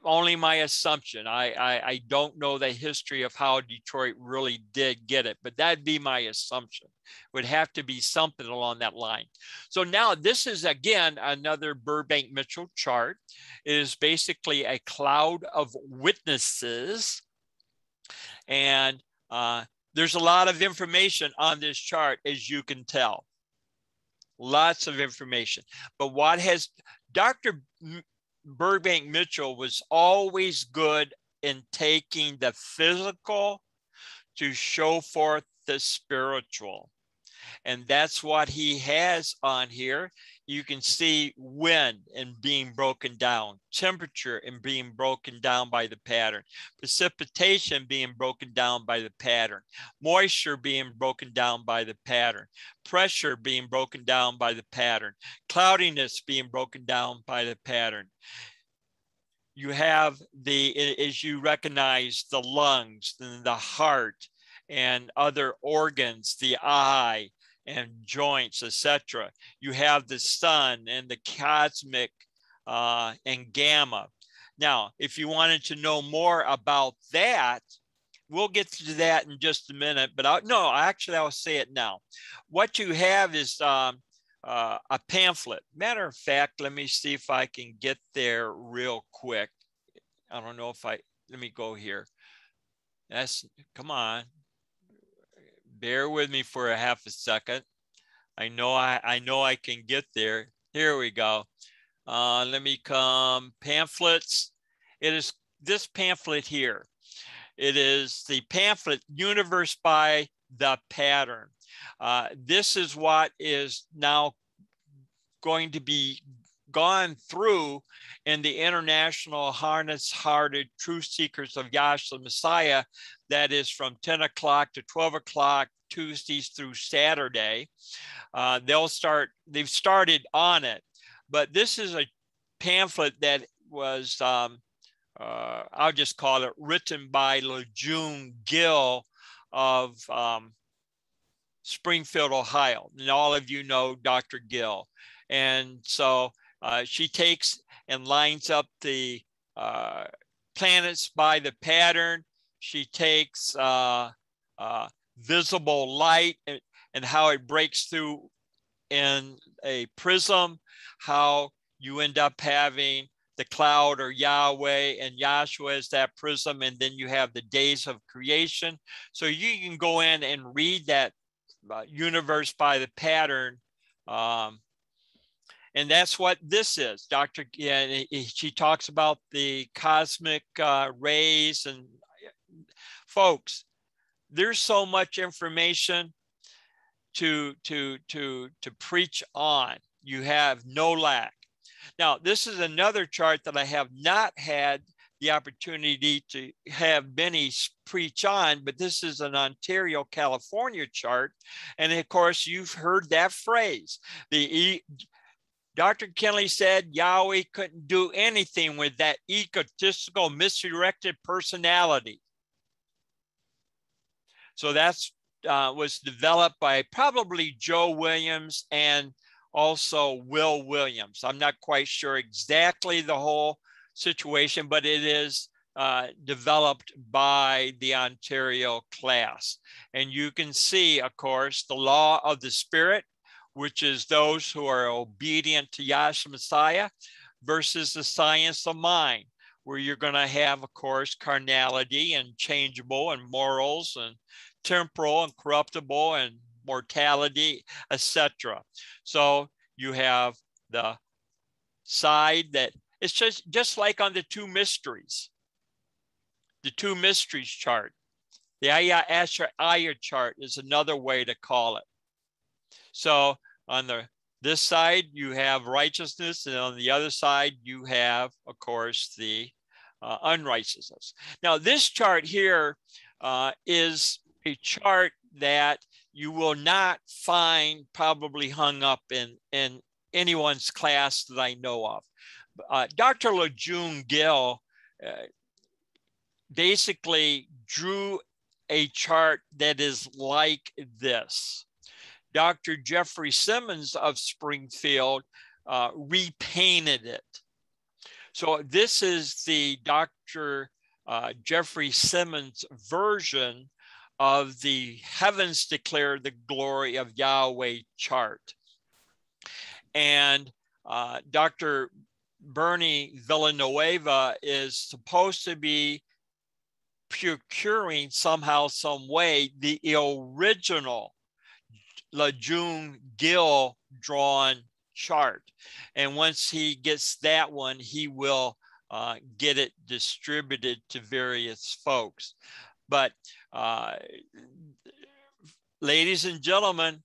only my assumption. I, I, I don't know the history of how Detroit really did get it, but that'd be my assumption. Would have to be something along that line. So now this is again another Burbank Mitchell chart. It is basically a cloud of witnesses, and uh, there's a lot of information on this chart, as you can tell. Lots of information. But what has Dr. Burbank Mitchell was always good in taking the physical to show forth the spiritual. And that's what he has on here. You can see wind and being broken down, temperature and being broken down by the pattern, precipitation being broken down by the pattern, moisture being broken down by the pattern, pressure being broken down by the pattern, cloudiness being broken down by the pattern you have the as you recognize the lungs and the heart and other organs the eye and joints, etc. You have the sun and the cosmic uh, and gamma. Now, if you wanted to know more about that, we'll get to that in just a minute. But I'll, no, actually, I'll say it now. What you have is um, uh, a pamphlet. Matter of fact, let me see if I can get there real quick. I don't know if I, let me go here. That's, come on. Bear with me for a half a second. I know I, I know I can get there. Here we go. Uh, let me come pamphlets. It is this pamphlet here. It is the pamphlet Universe by the Pattern. Uh, this is what is now going to be gone through in the International Honest Hearted Truth Seekers of Yahshua Messiah, that is from 10 o'clock to 12 o'clock Tuesdays through Saturday. Uh, they'll start, they've started on it, but this is a pamphlet that was, um, uh, I'll just call it written by LeJeune Gill of um, Springfield, Ohio. And all of you know Dr. Gill. And so uh, she takes and lines up the uh, planets by the pattern. She takes uh, uh visible light and, and how it breaks through in a prism, how you end up having the cloud or Yahweh and Yahshua as that prism, and then you have the days of creation. So you can go in and read that uh, universe by the pattern. Um, and that's what this is. Dr. Yeah, she talks about the cosmic uh, rays and folks, there's so much information to, to, to, to preach on. You have no lack. Now, this is another chart that I have not had the opportunity to have Benny preach on, but this is an Ontario, California chart. And of course, you've heard that phrase. The e Dr. Kinley said Yahweh couldn't do anything with that egotistical, misdirected personality. So that's uh, was developed by probably Joe Williams and also Will Williams. I'm not quite sure exactly the whole situation, but it is uh, developed by the Ontario class. And you can see, of course, the law of the Spirit, which is those who are obedient to Yahshua Messiah, versus the science of mind, where you're going to have, of course, carnality and changeable and morals and temporal and corruptible and mortality, etc. So you have the side that it's just, just like on the two mysteries, the two mysteries chart. The Ayah Asher Ayah chart is another way to call it. So on the this side, you have righteousness, and on the other side, you have, of course, the uh, unrighteousness. Now, this chart here uh, is a chart that you will not find probably hung up in, in anyone's class that I know of. Uh, Dr. LeJeune Gill uh, basically drew a chart that is like this. Dr. Jeffrey Simmons of Springfield uh, repainted it. So this is the Dr. Uh, Jeffrey Simmons version of the heavens declare the glory of Yahweh chart. And uh, Dr. Bernie Villanueva is supposed to be procuring somehow, some way, the original LeJeune Gill drawn chart. And once he gets that one, he will uh, get it distributed to various folks. But uh, ladies and gentlemen,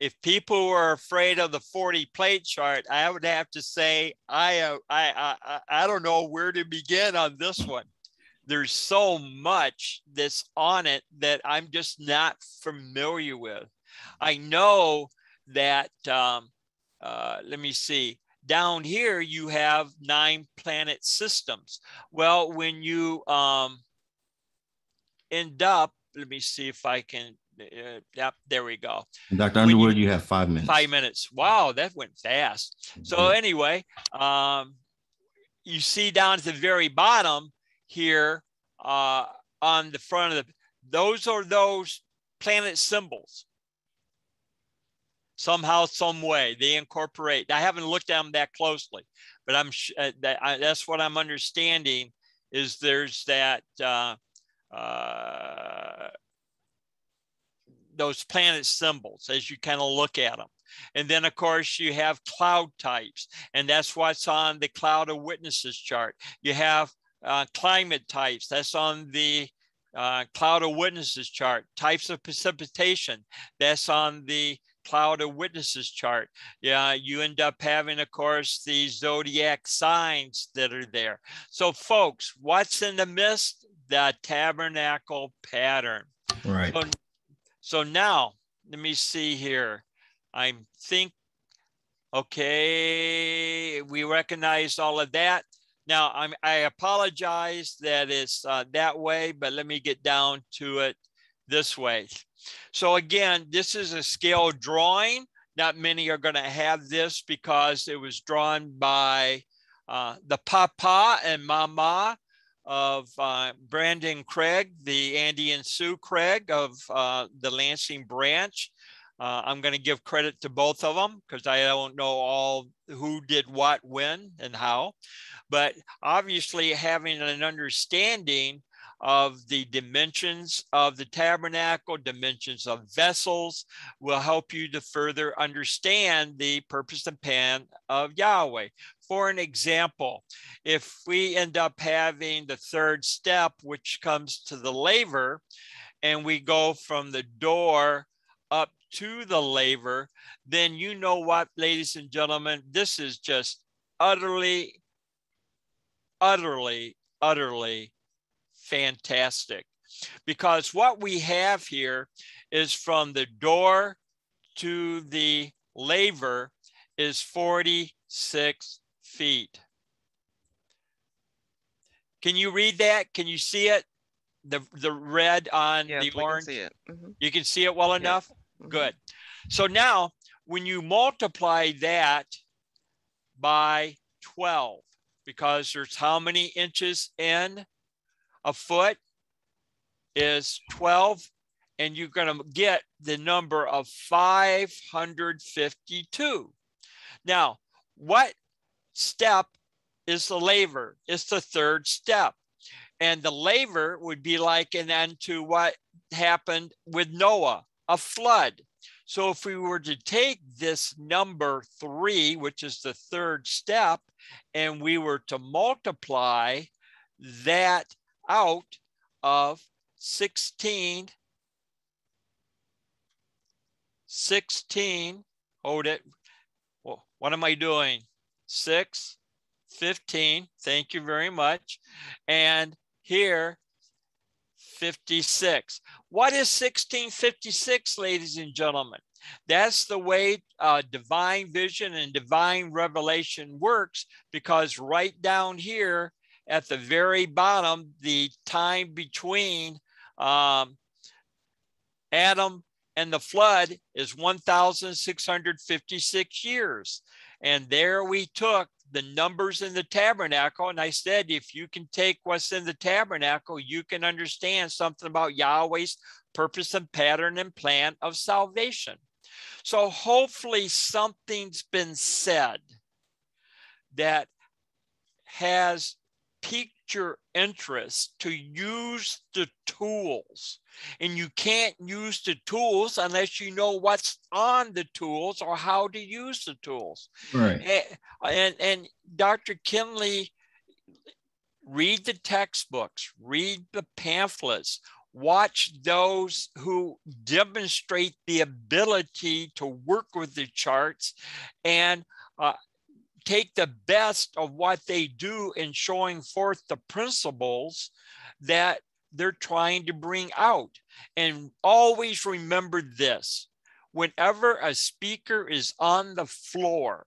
if people were afraid of the 40 plate chart, I would have to say I, uh, I, I, I don't know where to begin on this one. There's so much that's on it that I'm just not familiar with. I know that, um, uh, let me see, down here you have nine planet systems. Well, when you um, end up, let me see if I can uh, yep, there we go. Dr. Underwood, you, you, have five minutes. Five minutes. Wow, that went fast. So anyway, um, you see down at the very bottom here uh, on the front of the, those are those planet symbols. Somehow, some way, they incorporate. I haven't looked at them that closely, but I'm uh, that, I, that's what I'm understanding is there's that uh, uh, those planet symbols as you kind of look at them. And then, of course, you have cloud types, and that's what's on the cloud of witnesses chart. You have uh, climate types, that's on the uh, cloud of witnesses chart. Types of precipitation, that's on the cloud of witnesses chart. Yeah, you end up having, of course, the zodiac signs that are there. So, folks, what's in the mist? The tabernacle pattern. Right. So, so now, let me see here. I'm think, okay, we recognize all of that. Now, I'm, I apologize that it's uh, that way, but let me get down to it this way. So again, this is a scale drawing. Not many are going to have this because it was drawn by uh, the papa and mama of uh, Brandon Craig, the Andy and Sue Craig of uh, the Lansing branch. Uh, I'm going to give credit to both of them because I don't know all who did what, when, and how. But obviously, having an understanding of the dimensions of the tabernacle, dimensions of vessels, will help you to further understand the purpose and plan of Yahweh. For an example, if we end up having the third step, which comes to the laver, and we go from the door up to the laver, then you know what, ladies and gentlemen, this is just utterly, utterly, utterly fantastic. Because what we have here is from the door to the laver is 46 feet. Can you read that? Can you see it? The the red on Yes, the orange. can see it. Mhm. You can see it well Yes. enough? Mhm. Good. So now when you multiply that by 12, because there's how many inches in a foot is 12, and you're going to get the number of 552. Now, what step is the laver? It's the third step. And the laver would be like an end to what happened with Noah, a flood. So if we were to take this number three, which is the third step, and we were to multiply that out of 16, 16, hold it. What am I doing? Six, 15, thank you very much. And here, 56. What is 1656, ladies and gentlemen? That's the way uh, divine vision and divine revelation works because right down here at the very bottom, the time between um, Adam and the flood is 1,656 years. And there we took the numbers in the tabernacle. And I said, if you can take what's in the tabernacle, you can understand something about Yahweh's purpose and pattern and plan of salvation. So hopefully something's been said that has piqued your interest to use the tools. And you can't use the tools unless you know what's on the tools or how to use the tools. Right. And, and, and Dr. Kinley, read the textbooks, read the pamphlets, watch those who demonstrate the ability to work with the charts and uh, take the best of what they do in showing forth the principles that they're trying to bring out. And always remember this whenever a speaker is on the floor,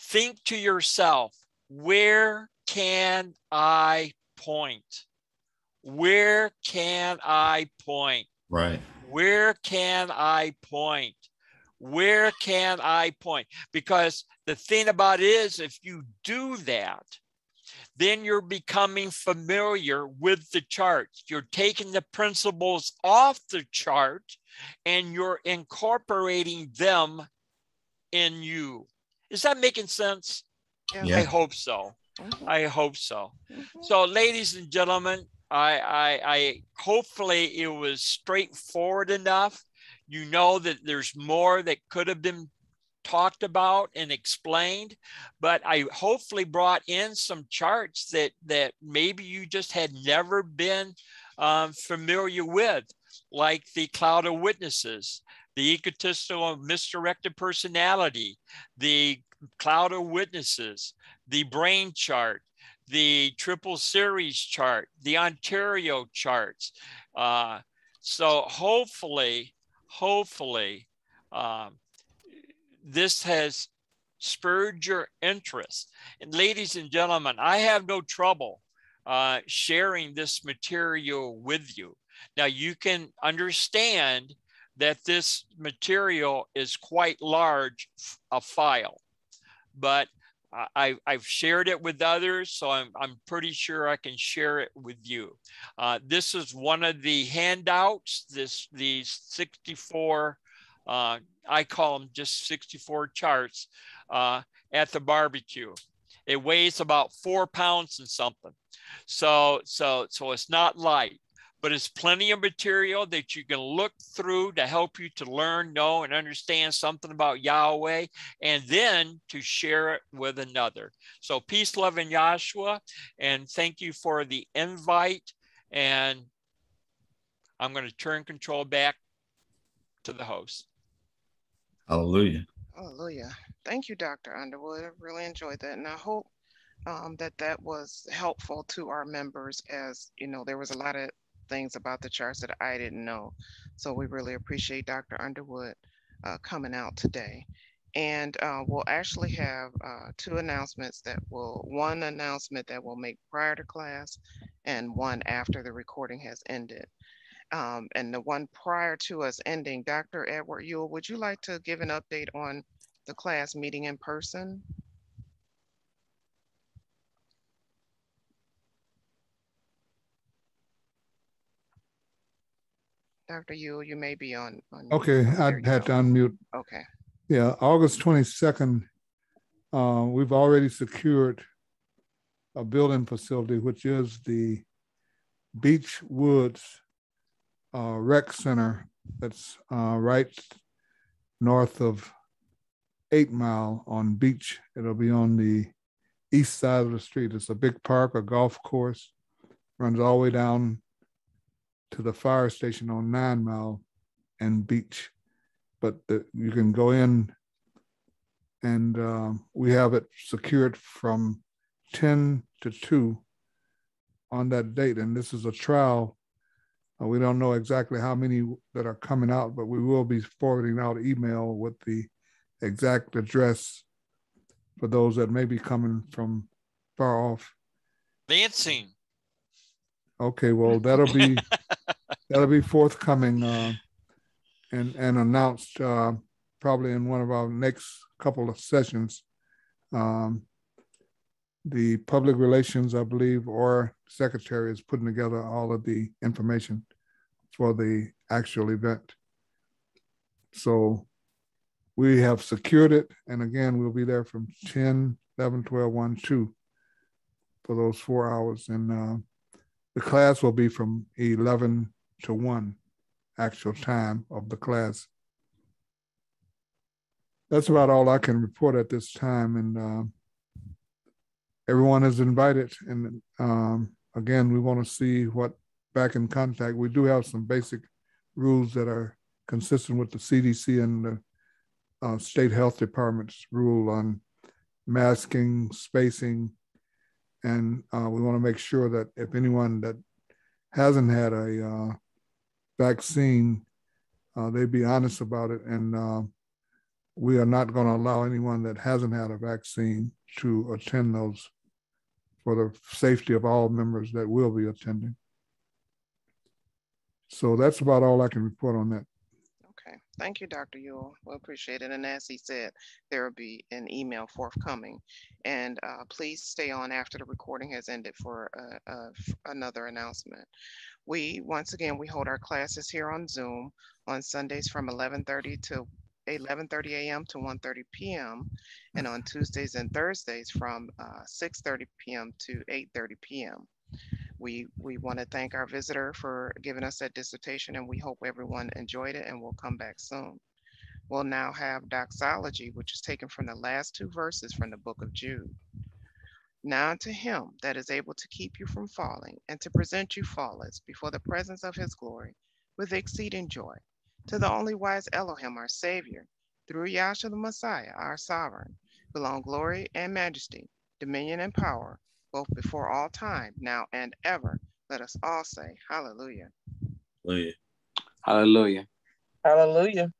think to yourself, where can I point? Where can I point? Right. Where can I point? Where can I point? Because the thing about it is, if you do that, then you're becoming familiar with the chart. You're taking the principles off the chart and you're incorporating them in you. Is that making sense? Yeah. I hope so. Mhm, I hope so. mhm. So, ladies and gentlemen, I, I, I hopefully it was straightforward enough. You know that there's more that could have been talked about and explained, but I hopefully brought in some charts that that maybe you just had never been um, familiar with, like the cloud of witnesses, the egotistical misdirected personality, the cloud of witnesses, the brain chart, the triple series chart, the Ontario charts. Uh, so hopefully, hopefully, um, this has spurred your interest. And ladies and gentlemen, I have no trouble uh, sharing this material with you. Now you can understand that this material is quite large, a file, but I, I've shared it with others, so I'm, I'm pretty sure I can share it with you. Uh, this is one of the handouts, this these 64, uh, I call them just 64 charts uh, at the barbecue. It weighs about four pounds and something. So, so, so it's not light but it's plenty of material that you can look through to help you to learn, know, and understand something about Yahweh, and then to share it with another. So, peace, love, and Yahshua, and thank you for the invite. And I'm going to turn control back to the host. Hallelujah. Hallelujah. Thank you, Dr. Underwood. I really enjoyed that. And I hope um, that that was helpful to our members as, you know, there was a lot of things about the charts that I didn't know. So we really appreciate Dr. Underwood uh, coming out today. And uh, we'll actually have uh, two announcements that will, one announcement that we'll make prior to class and one after the recording has ended. Um, and the one prior to us ending, Dr. Edward Yule, would you like to give an update on the class meeting in person? Dr. Yule, you may be on. on. Okay, I had to unmute. Okay, Yeah, August twenty-second, uh, we've already secured a building facility, which is the Beech Woods uh, Rec Center that's uh, right north of Eight Mile on Beech. It'll be on the east side of the street. It's a big park, a golf course, runs all the way down to the fire station on Nine Mile and Beech but the, you can go in and um, we have it secured from 10 to 2 on that date. And this is a trial. Uh, we don't know exactly how many that are coming out, but we will be forwarding out email with the exact address for those that may be coming from far off. Lansing. Okay, well, that'll be that'll be forthcoming uh, and and announced uh, probably in one of our next couple of sessions. Um, the public relations, I believe, or secretary is putting together all of the information for the actual event. So we have secured it. And again, we'll be there from 10, 11, 12, 1, 2 for those four hours. And uh, the class will be from 11 to 1 actual time of the class. That's about all I can report at this time. And uh, everyone is invited. And um, again, we want to see what back in contact. We do have some basic rules that are consistent with the CDC and the uh, state health department's rule on masking, spacing, and uh, we want to make sure that if anyone that hasn't had a uh, vaccine, uh, they be honest about it. And uh, we are not going to allow anyone that hasn't had a vaccine to attend those for the safety of all members that will be attending. So that's about all I can report on that. Thank you, Dr. Yule. We appreciate it. And as he said, there will be an email forthcoming. And uh, please stay on after the recording has ended for uh, uh, another announcement. We, once again, we hold our classes here on Zoom on Sundays from 11:30 to 11:30 a.m. to 1:30 p.m. and on Tuesdays and Thursdays from uh, 6:30 p.m. to 8:30 p.m. We we want to thank our visitor for giving us that dissertation, and we hope everyone enjoyed it and we'll come back soon. We'll now have doxology, which is taken from the last two verses from the book of Jude. Now to him that is able to keep you from falling and to present you faultless before the presence of his glory with exceeding joy, to the only wise Elohim, our Savior, through Yahshua the Messiah, our sovereign, belong glory and majesty, dominion and power, both before all time, now and ever. Let us all say, Hallelujah. Hallelujah. Hallelujah. Hallelujah.